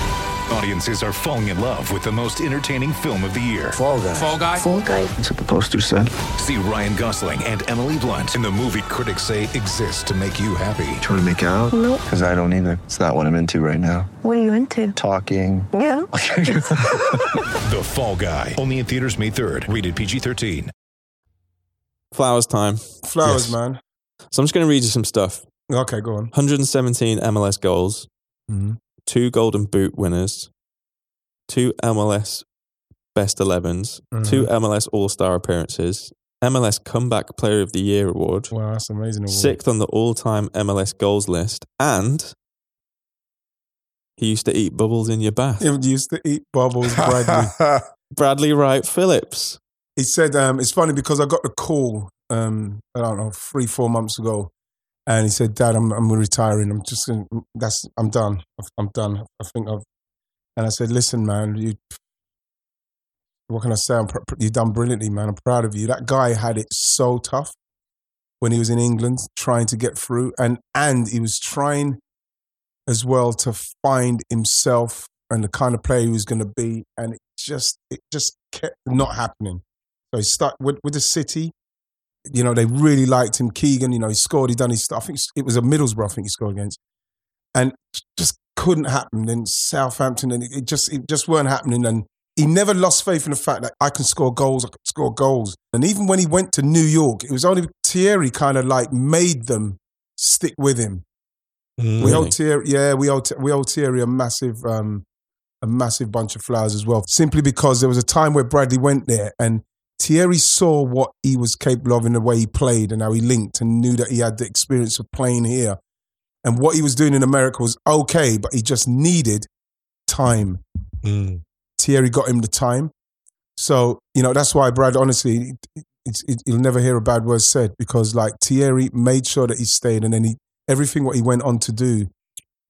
Audiences are falling in love with the most entertaining film of the year. Fall guy. Fall guy. Fall That's what the poster said. See Ryan Gosling and Emily Blunt in the movie critics say exists to make you happy. Trying to make it out? Nope. Because I don't either. It's not what I'm into right now. What are you into? Talking. Yeah. The Fall Guy. Only in theaters May 3rd. Rated PG 13. Flowers time. Flowers, Yes. man. So I'm just going to read you some stuff. Okay, go on. 117 MLS goals, Mhm. Two Golden Boot winners, two MLS Best 11s, Mhm. two MLS All Star appearances, MLS Comeback Player of the Year award, Wow, that's amazing. award. sixth on the all time MLS goals list, and he used to eat bubbles in your bath. He used to eat bubbles, Bradley. Bradley Wright Phillips. he said um, it's funny because I got the call um, I don't know three four months ago, and he said, "Dad, I'm I'm retiring. I'm just gonna, that's I'm done. I'm done. I think I've." And I said, "Listen, man, you what can I say? I'm pr- you've done brilliantly, man. I'm proud of you. That guy had it so tough when he was in England, trying to get through, and and he was trying as well to find himself and the kind of player he was going to be, and it just it just kept not happening. So he stuck with with the City. You know, they really liked him. Keegan, you know, he scored. He done his stuff. I think it was a Middlesbrough. I think he scored against, and just couldn't happen. Then Southampton, and it just it just weren't happening. And he never lost faith in the fact that I can score goals. I can score goals. And even when he went to New York, it was only Thierry kind of like made them stick with him. Mm. We owe Thierry, yeah, we owe we owe Thierry a massive, um, a massive bunch of flowers as well. Simply because there was a time where Bradley went there and Thierry saw what he was capable of in the way he played and how he linked and knew that he had the experience of playing here. And what he was doing in America was okay, but he just needed time. Mm. Thierry got him the time. So, you know, that's why Brad, honestly, it's, it, you'll never hear a bad word said because like Thierry made sure that he stayed and then he, everything what he went on to do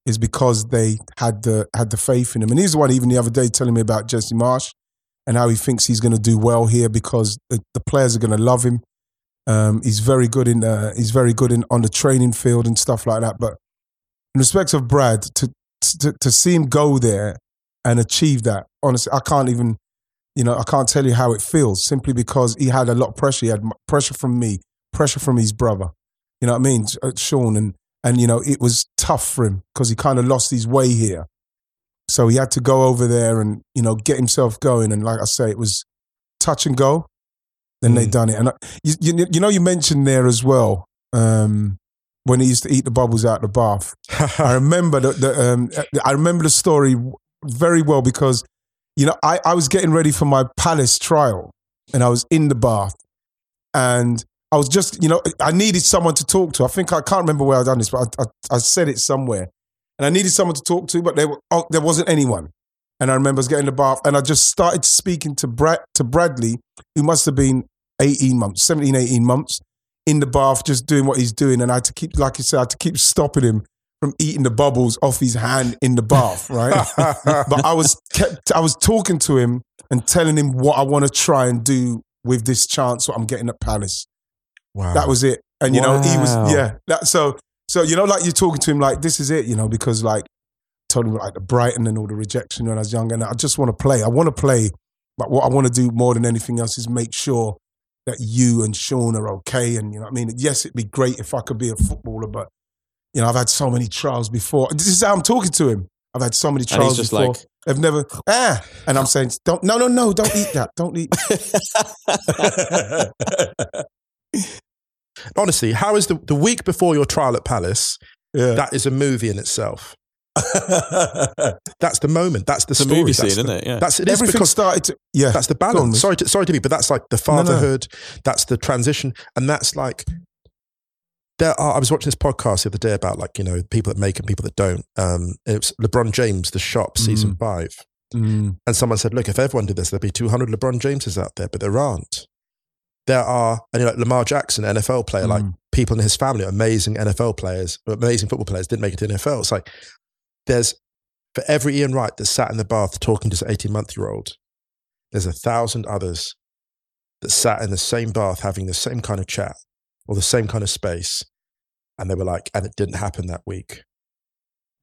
is because they had the, had the faith in him. And he's the one even the other day telling me about Jesse Marsch and how he thinks he's going to do well here because the, the players are going to love him. Um, he's very good in, uh, he's very good in on the training field and stuff like that. But in respect of Brad, to, to, to see him go there and achieve that, honestly, I can't even, you know, I can't tell you how it feels simply because he had a lot of pressure. He had pressure from me, pressure from his brother. You know what I mean, uh, Sean, and and you know it was tough for him because he kind of lost his way here. So he had to go over there and you know get himself going. And like I say, it was touch and go. Then they done it, and I, you, you you know you mentioned there as well um, when he used to eat the bubbles out the bath. I remember the, the um, I remember the story very well because you know I, I was getting ready for my Palace trial and I was in the bath and I was just you know I needed someone to talk to. I think I can't remember where I done this, but I, I, I said it somewhere and I needed someone to talk to, but there oh, there wasn't anyone. And I remember I was getting the bath and I just started speaking to Brad to Bradley, who must have been 18 months, 17, 18 months in the bath, just doing what he's doing. And I had to keep, like you said, I had to keep stopping him from eating the bubbles off his hand in the bath, right? but I was kept, I was talking to him and telling him what I want to try and do with this chance what I'm getting at Palace. Wow. That was it. And you know, he was yeah. That, so so you know, like you're talking to him like this is it, you know, because like I told him like the Brighton and all the rejection when I was young. and I just want to play. I want to play, but what I want to do more than anything else is make sure that you and Sean are okay. And you know, what I mean, yes, it'd be great if I could be a footballer, but you know, I've had so many trials before. This is how I'm talking to him. I've had so many trials just before. like- I've never ah, and I'm saying, don't no no no, don't eat that, don't eat. Honestly, how is the, the week before your trial at Palace? Yeah. That is a movie in itself. That's the moment. That's the It's a story. movie That's scene, the- isn't it? Yeah. That's it Everything because started to yeah. that's the balance. Sorry, to, sorry to be, but that's like the No, no. fatherhood. That's the transition, and that's like there are. I was watching this podcast the other day about like you know people that make and people that don't. Um, it was LeBron James, The Shop, season five, Mm. and someone said, "Look, if everyone did this, there'd be two hundred LeBron Jameses out there, but there aren't." There are, and you know, like Lamar Jackson, NFL player, like Mm. people in his family, amazing NFL players, amazing football players, didn't make it to NFL. It's like there's for every Ian Wright that sat in the bath talking to his 18 month year old, there's a thousand others that sat in the same bath having the same kind of chat or the same kind of space. And they were like, and it didn't happen that week.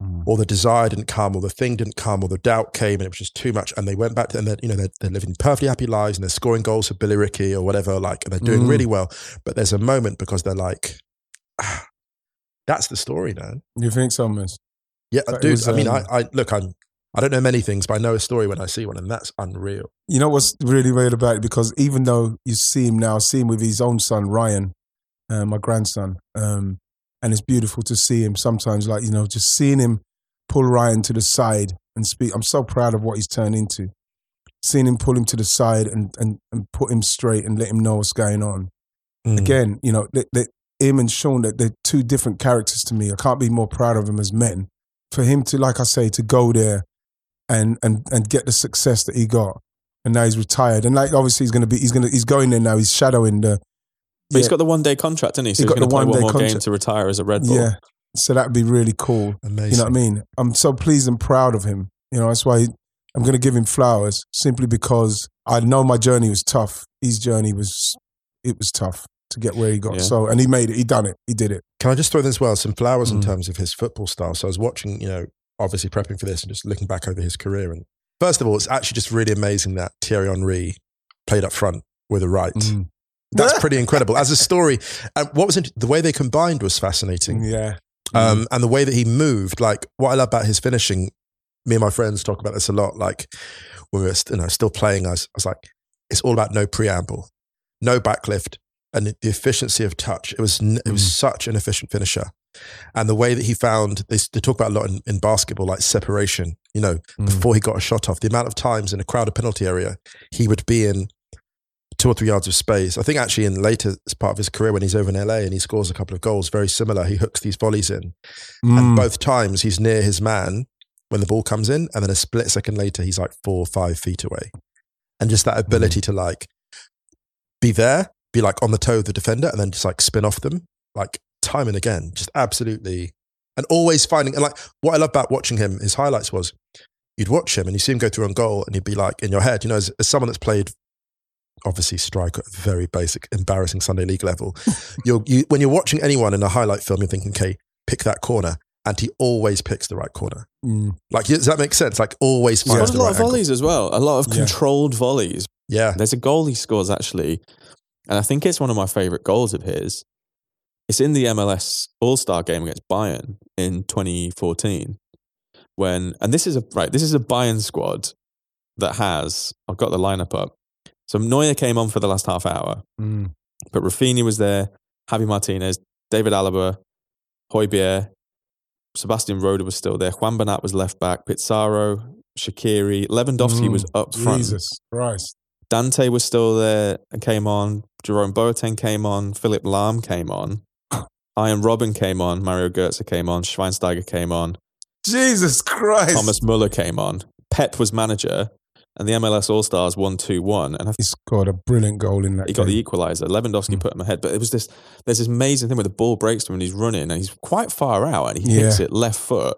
Mm. Or the desire didn't come, or the thing didn't come, or the doubt came, and it was just too much. And they went back to, and they're, you know, they're, they're living perfectly happy lives, and they're scoring goals for Billericay or whatever, like, and they're doing Mm. really well. But there's a moment because they're like, ah, that's the story, man. You think so, miss? Yeah, it dude. was, I mean, um, I, I look, I'm, I don't know many things, but I know a story when I see one, and that's unreal. You know what's really weird about it? Because even though you see him now, see him with his own son, Ryan, uh, my grandson, um, and it's beautiful to see him sometimes, like, you know, just seeing him pull Ryan to the side and speak. I'm so proud of what he's turned into. Seeing him pull him to the side and, and, and put him straight and let him know what's going on. Mm. Again, you know, they, they, him and Sean, they're, they're two different characters to me. I can't be more proud of them as men. For him to, like I say, to go there and and and get the success that he got, and now he's retired, and like obviously he's gonna be, he's gonna, he's going there now. He's shadowing the. But he's yeah, got the one day contract, hasn't he? So He he's got going the to play one one-day more game to retire as a Red Bull. yeah, so that'd be really cool. Amazing. You know what I mean? I'm so pleased and proud of him. You know, that's why I'm going to give him flowers simply because I know my journey was tough. His journey was it was tough to get where he got. Yeah. So and he made it. He done it. He did it. Can I just throw this as well some flowers in Mm. terms of his football style? So I was watching, you know, obviously prepping for this and just looking back over his career. And first of all, it's actually just really amazing that Thierry Henry played up front with a right. Mm. That's pretty incredible as a story. And what was int- the way they combined was fascinating. Yeah. Um, mm. and the way that he moved, like what I love about his finishing, me and my friends talk about this a lot. Like when we were st- you know, still playing, I was, I was like, it's all about no preamble, no backlift, and the efficiency of touch. It was n- it was mm. such an efficient finisher, and the way that he found they, they talk about a lot in, in basketball, like separation. You know, mm. before he got a shot off, the amount of times in a crowded penalty area he would be in two or three yards of space. I think actually in later part of his career when he's over in LA and he scores a couple of goals, very similar. He hooks these volleys in, Mm. and both times he's near his man when the ball comes in, and then a split second later he's like four or five feet away, and just that ability to like be there, be like on the toe of the defender, and then just like spin off them, like time and again, just absolutely, and always finding. And like what I love about watching him, his highlights was you'd watch him and you see him go through on goal, and you'd be like in your head, you know, as, as someone that's played. Obviously, strike at a very basic, embarrassing Sunday league level. you're, you, when you're watching anyone in a highlight film, you're thinking, "Okay, pick that corner," and he always picks the right corner. Mm. Like, does that make sense? Like, always He's finds got a the lot right of angle. volleys as well. A lot of Yeah. controlled volleys. Yeah, There's a goal he scores actually, and I think it's one of my favorite goals of his. It's in the MLS All Star game against Bayern in 2014. When and this is a right, this is a Bayern squad that has I've got the lineup up. So Neuer came on for the last half hour, Mm. but Rafinha was there, Javi Martinez, David Alaba, Højbjerg, Sebastian Rode was still there, Juan Bernat was left back, Pizarro, Shaqiri, Lewandowski Mm. was up front. Jesus Christ. Dante was still there and came on. Jerome Boateng came on. Philipp Lahm came on. Arjen Robben came on. Mario Götze came on. Schweinsteiger came on. Jesus Christ. Thomas Muller came on. Pep was manager. And the MLS All Stars won 2 1. And I He scored a brilliant goal in that he got the equalizer. Lewandowski Mm. put him ahead. But it was this there's this amazing thing where the ball breaks to him and he's running and he's quite far out and he hits it left foot.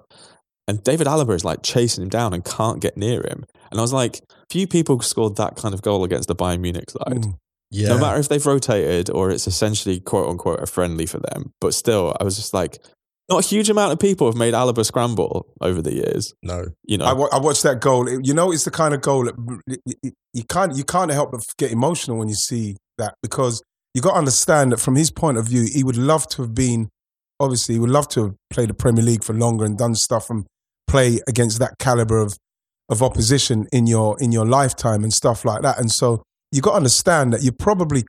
And David Alaba is like chasing him down and can't get near him. And I was like, few people scored that kind of goal against the Bayern Munich side. Mm. yeah. No matter if they've rotated or it's essentially quote unquote a friendly for them. But still, I was just like, not a huge amount of people have made Alaba scramble over the years. no. You know, I, watched that goal. It- you know, it's the kind of goal that you- you, you can't you can't help but get emotional when you see that because you got to understand that from his point of view, he would love to have been. Obviously, he would love to have played the Premier League for longer and done stuff and play against that caliber of of opposition in your in your lifetime and stuff like that. And so you got to understand that you're probably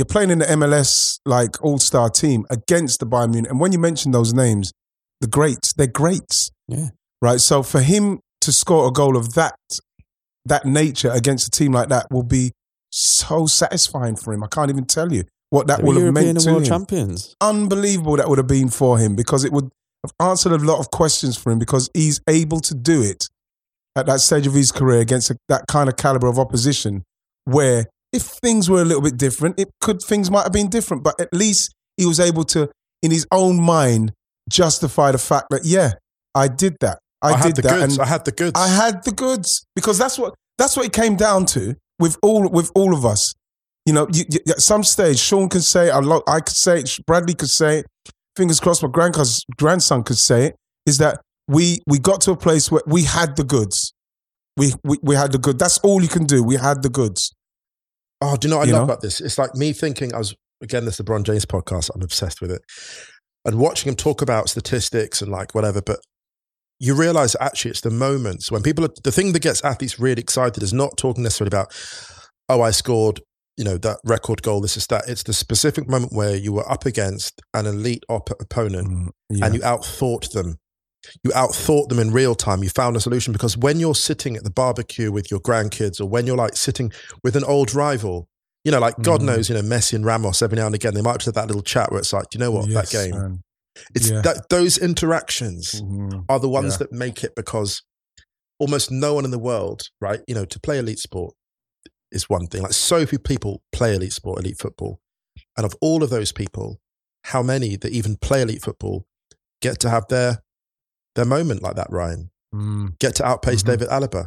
you're playing in the MLS like all star team against the Bayern Munich. And when you mention those names, the greats, they're greats yeah. right? So for him to score a goal of that that nature against a team like that will be so satisfying for him. I can't even tell you what that will have meant to world him. champions. Unbelievable that would have been for him because it would have answered a lot of questions for him because he's able to do it at that stage of his career against a, that kind of caliber of opposition where if things were a little bit different, it could things might have been different, but at least he was able to in his own mind justify the fact that yeah, I did that. I, I, did had the that goods. and I had the goods. I had the goods because that's what that's what it came down to with all with all of us. You know, you, you- at some stage, Sean can say it. I, lo- I could say it. Bradley could say it. Fingers crossed, my grandcous, grandson could say it. Is that we we got to a place where we had the goods. We we, we had the good. That's all you can do. We had the goods. Oh, do you know what I You love know? about this? It's like me thinking I was again this is LeBron James podcast. I'm obsessed with it, and watching him talk about statistics and like whatever. But you realize actually it's the moments when people are the thing that gets athletes really excited is not talking necessarily about oh I scored you know that record goal this is that it's the specific moment where you were up against an elite op- opponent mm, Yeah. and you outthought them. You outthought them in real time. You found a solution because when you're sitting at the barbecue with your grandkids, or when you're like sitting with an old rival, you know, like God Mhm. knows, you know, Messi and Ramos every now and again, they might have that little chat where it's like, you know what, Yes, that game, man. it's Yeah. that those interactions Mhm. are the ones Yeah. that make it because almost no one in the world, right? You know, to play elite sport is one thing. Like so few people play elite sport, elite football. And of all of those people, how many that even play elite football get to have their their moment like that, Ryan? Mm. Get to outpace Mhm. David Alaba.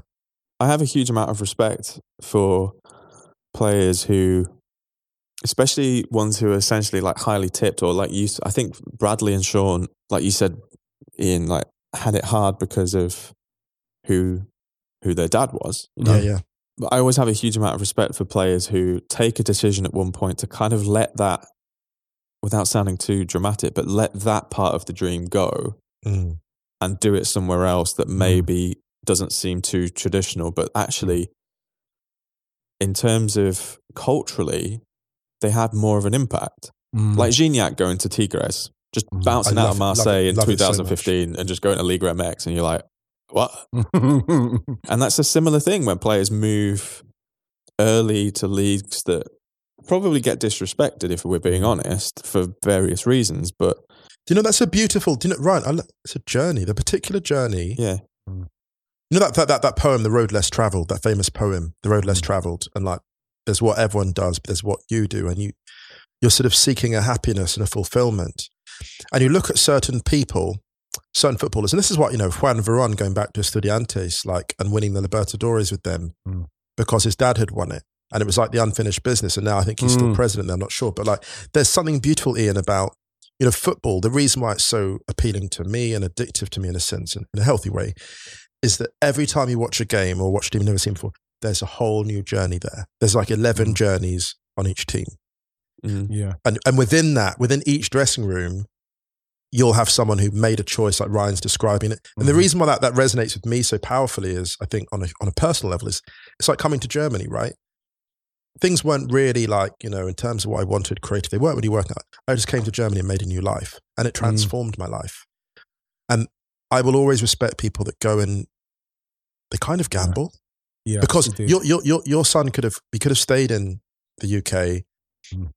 I have a huge amount of respect for players who, especially ones who are essentially like highly tipped or like you. I think Bradley and Sean, like you said, Ian, like had it hard because of who who their dad was. You know? Yeah, yeah. But I always have a huge amount of respect for players who take a decision at one point to kind of let that, without sounding too dramatic, but let that part of the dream go Mm. And do it somewhere else that maybe doesn't seem too traditional, but actually, in terms of culturally, they had more of an impact. Mm. Like Gignac going to Tigres, just bouncing I out love- of Marseille it- in love it so 2015 and just going to Liga MX, and you're like, what? And that's a similar thing when players move early to leagues that probably get disrespected, if we're being honest, for various reasons. But Do you know that's a beautiful? Do you know Ryan? I, it's a journey. The particular journey. yeah, You know that, that that that poem, "The Road Less Traveled," that famous poem, "The Road Less Traveled," and like, there's what everyone does, but there's what you do, and you you're sort of seeking a happiness and a fulfillment. And you look at certain people, certain footballers, and this is what you know, Juan Veron going back to Estudiantes, like, and winning the Libertadores with them Mm. because his dad had won it, and it was like the unfinished business. And now I think he's still Mm. president. I'm not sure, but like, there's something beautiful, Ian, about you know football. The reason why it's so appealing to me and addictive to me in a sense, in, in a healthy way, is that every time you watch a game or watch a team you've never seen before, there's a whole new journey there. There's like 11 journeys on each team. Mm. yeah. And, and within that, within each dressing room, you'll have someone who made a choice like Ryan's describing it. And the Mhm. reason why that, that resonates with me so powerfully is, I think, on a, on a personal level, is it's like coming to Germany, right? Things weren't really like, you know, in terms of what I wanted creative, they weren't really working out. I just came to Germany and made a new life, and it transformed my life. And I will always respect people that go and they kind of gamble Yeah. because indeed. your, your your your son could have he could have stayed in the UK Mm.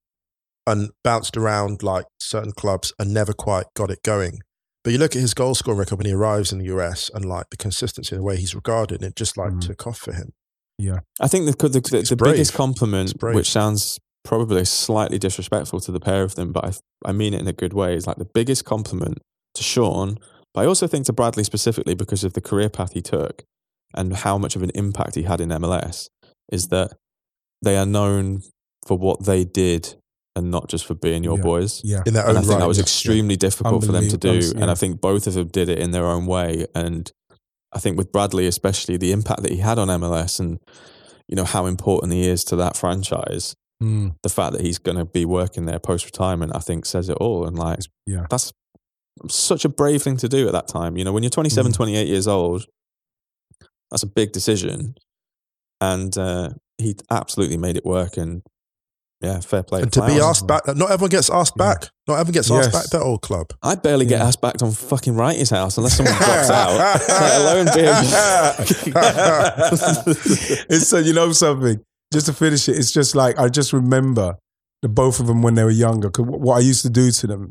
and bounced around like certain clubs and never quite got it going. But you look at his goal scoring record when he arrives in the US and like the consistency the way he's regarded, and it just like Mm. took off for him. I think the the, the, the biggest compliment, which sounds probably slightly disrespectful to the pair of them, but I, I mean it in a good way, is like the biggest compliment to Sean, but I also think to Bradley specifically because of the career path he took and how much of an impact he had in MLS, is that they are known for what they did and not just for being your Yeah. boys. yeah. In their And own I think right. that was yeah. extremely difficult for them to do. Unbelievable, And I think both of them did it in their own way. And I think with Bradley, especially the impact that he had on MLS and, you know, how important he is to that franchise, Mm. the fact that he's going to be working there post retirement, I think says it all. And like, Yeah. that's such a brave thing to do at that time. You know, when you're 27, Mm. 28 years old, that's a big decision. And uh, he absolutely made it work. And yeah, fair play. And to be asked back, not everyone gets asked Yeah. back. Not everyone gets asked Yes. back at that old club. I barely get Yeah. asked back on fucking Wrighty's house unless someone drops out, let alone being. it's so you know something. Just to finish it, it's just like I just remember the both of them when they were younger. Because what I used to do to them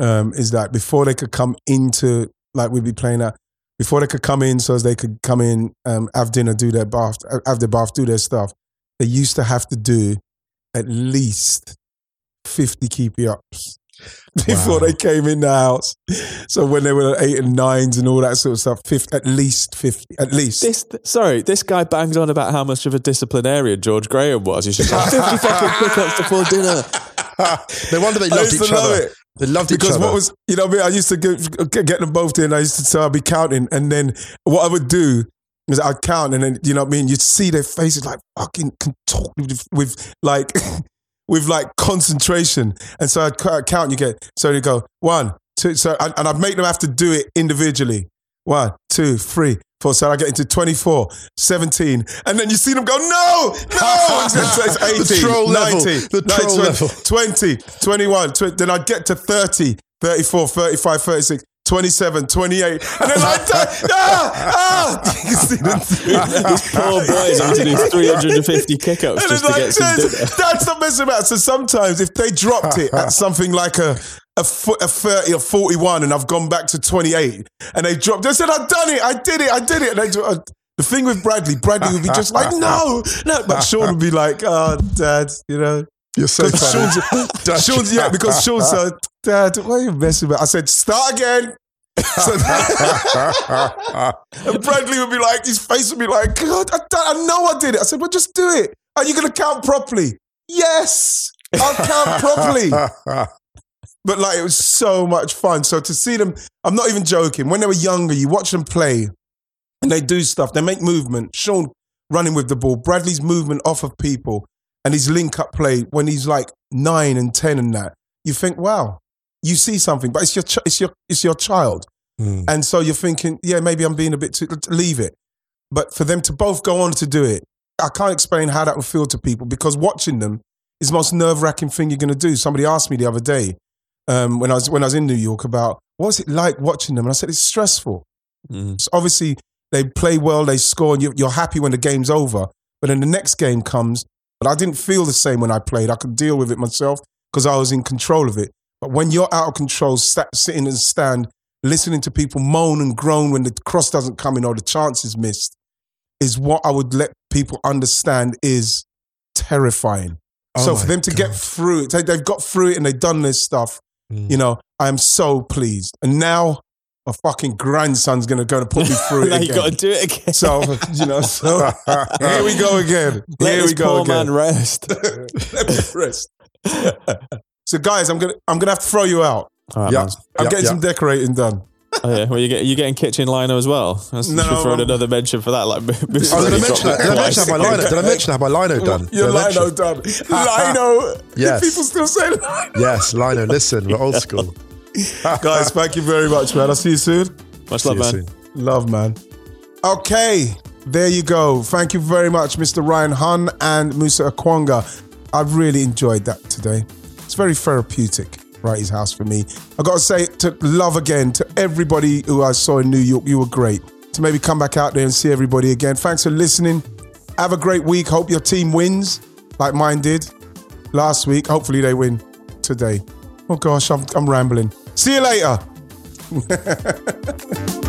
um, is that before they could come into, like we'd be playing at before they could come in, so as they could come in, um, have dinner, do their bath, uh, have their bath, do their stuff. They used to have to do at least fifty keepy ups before Wow. they came in the house. So when they were eight and nines and all that sort of stuff, 50, at least fifty, at least. This, sorry, this guy bangs on about how much of a disciplinarian George Graham was. He's just like, 50 fucking pickups before dinner. no wonder they loved used to each love other. it. They loved each because other. what was you know what I mean I used to get, get them both in I used to so I'd be counting and then what I would do is I'd count and then you know what I mean you'd see their faces like fucking contorted with, with like with like concentration and so I'd count you get so you go one two so and, and I'd make them have to do it individually one two three four so I get into 24 17 and then you see them go no no it's 18 The troll 19 level. The 19, troll 20, level. 20, 21, 20, then I'd get to 30, 34, 35, 36, 27, 28, and then I'd. Ah, ah. You see them This poor boy is having to do 350 pickups and just it's to like, get some that's, dinner. that's the mess about. So sometimes if they dropped it at something like a a, fo- a 30 or 41 and I've gone back to 28 and they dropped, they said, I've done it, I did it, I did it. And they, do- uh, the thing with Bradley, Bradley would be just like, no, no. But Sean would be like, oh, dad, you know. You're so funny. Sean's, Sean's, yeah, because Sean said, Dad, what are you messing about? I said, start again. and Bradley would be like, his face would be like, God, I, I know I did it. I said, well, just do it. Are you going to count properly? Yes, I'll count properly. But like, it was so much fun. So to see them, I'm not even joking. When they were younger, you watch them play and they do stuff. They make movement. Sean running with the ball, Bradley's movement off of people, and his link up play when he's like nine and ten and that. You think, wow, you see something, but it's your ch- it's your it's your child, Mm. and so you're thinking, yeah, maybe I'm being a bit too leave it. But for them to both go on to do it, I can't explain how that would feel to people because watching them is the most nerve wracking thing you're going to do. Somebody asked me the other day um, when I was when I was in New York about what's it like watching them, and I said it's stressful. Mm. So obviously, they play well, they score, and you're happy when the game's over. But then the next game comes, but I didn't feel the same when I played. I could deal with it myself because I was in control of it. But when you're out of control, sta sitting and stand, listening to people moan and groan when the cross doesn't come in or the chance is missed, is what I would let people understand is terrifying. Oh so for them to get through it, they, they've got through it and they've done this stuff. Mm. You know, I am so pleased. And now my fucking grandson's gonna go to put me through it now again. you got to do it again. So you know, so here we go again. Let Here this we go poor again. man rest. Let me rest. so guys, I'm gonna I'm gonna have to throw you out. All right, Yeah. man. I'm Yeah, getting yeah. some decorating done. Oh, yeah. Well, you get you getting kitchen liner as well. Let's No, no, throw in another mention for that. Like, Oh, did I mention? Did I mention have my lino? Did I mention have my lino done? Your Did lino done. Ah, ah. Lino. Yes. People still say lino. Yes, lino. Listen, we're old school. Guys, thank you very much, man. I'll see you soon. Much See love, man. soon. Love, man. Okay, there you go. Thank you very much, Mr. Ryan Hunn and Musa Okwonga. I've really enjoyed that today. It's very therapeutic, right? His house for me. I got to say to love again to everybody who I saw in New York. You were great. To maybe come back out there and see everybody again. Thanks for listening. Have a great week. Hope your team wins like mine did last week. Hopefully they win today. Oh gosh, I'm, I'm rambling. See you later.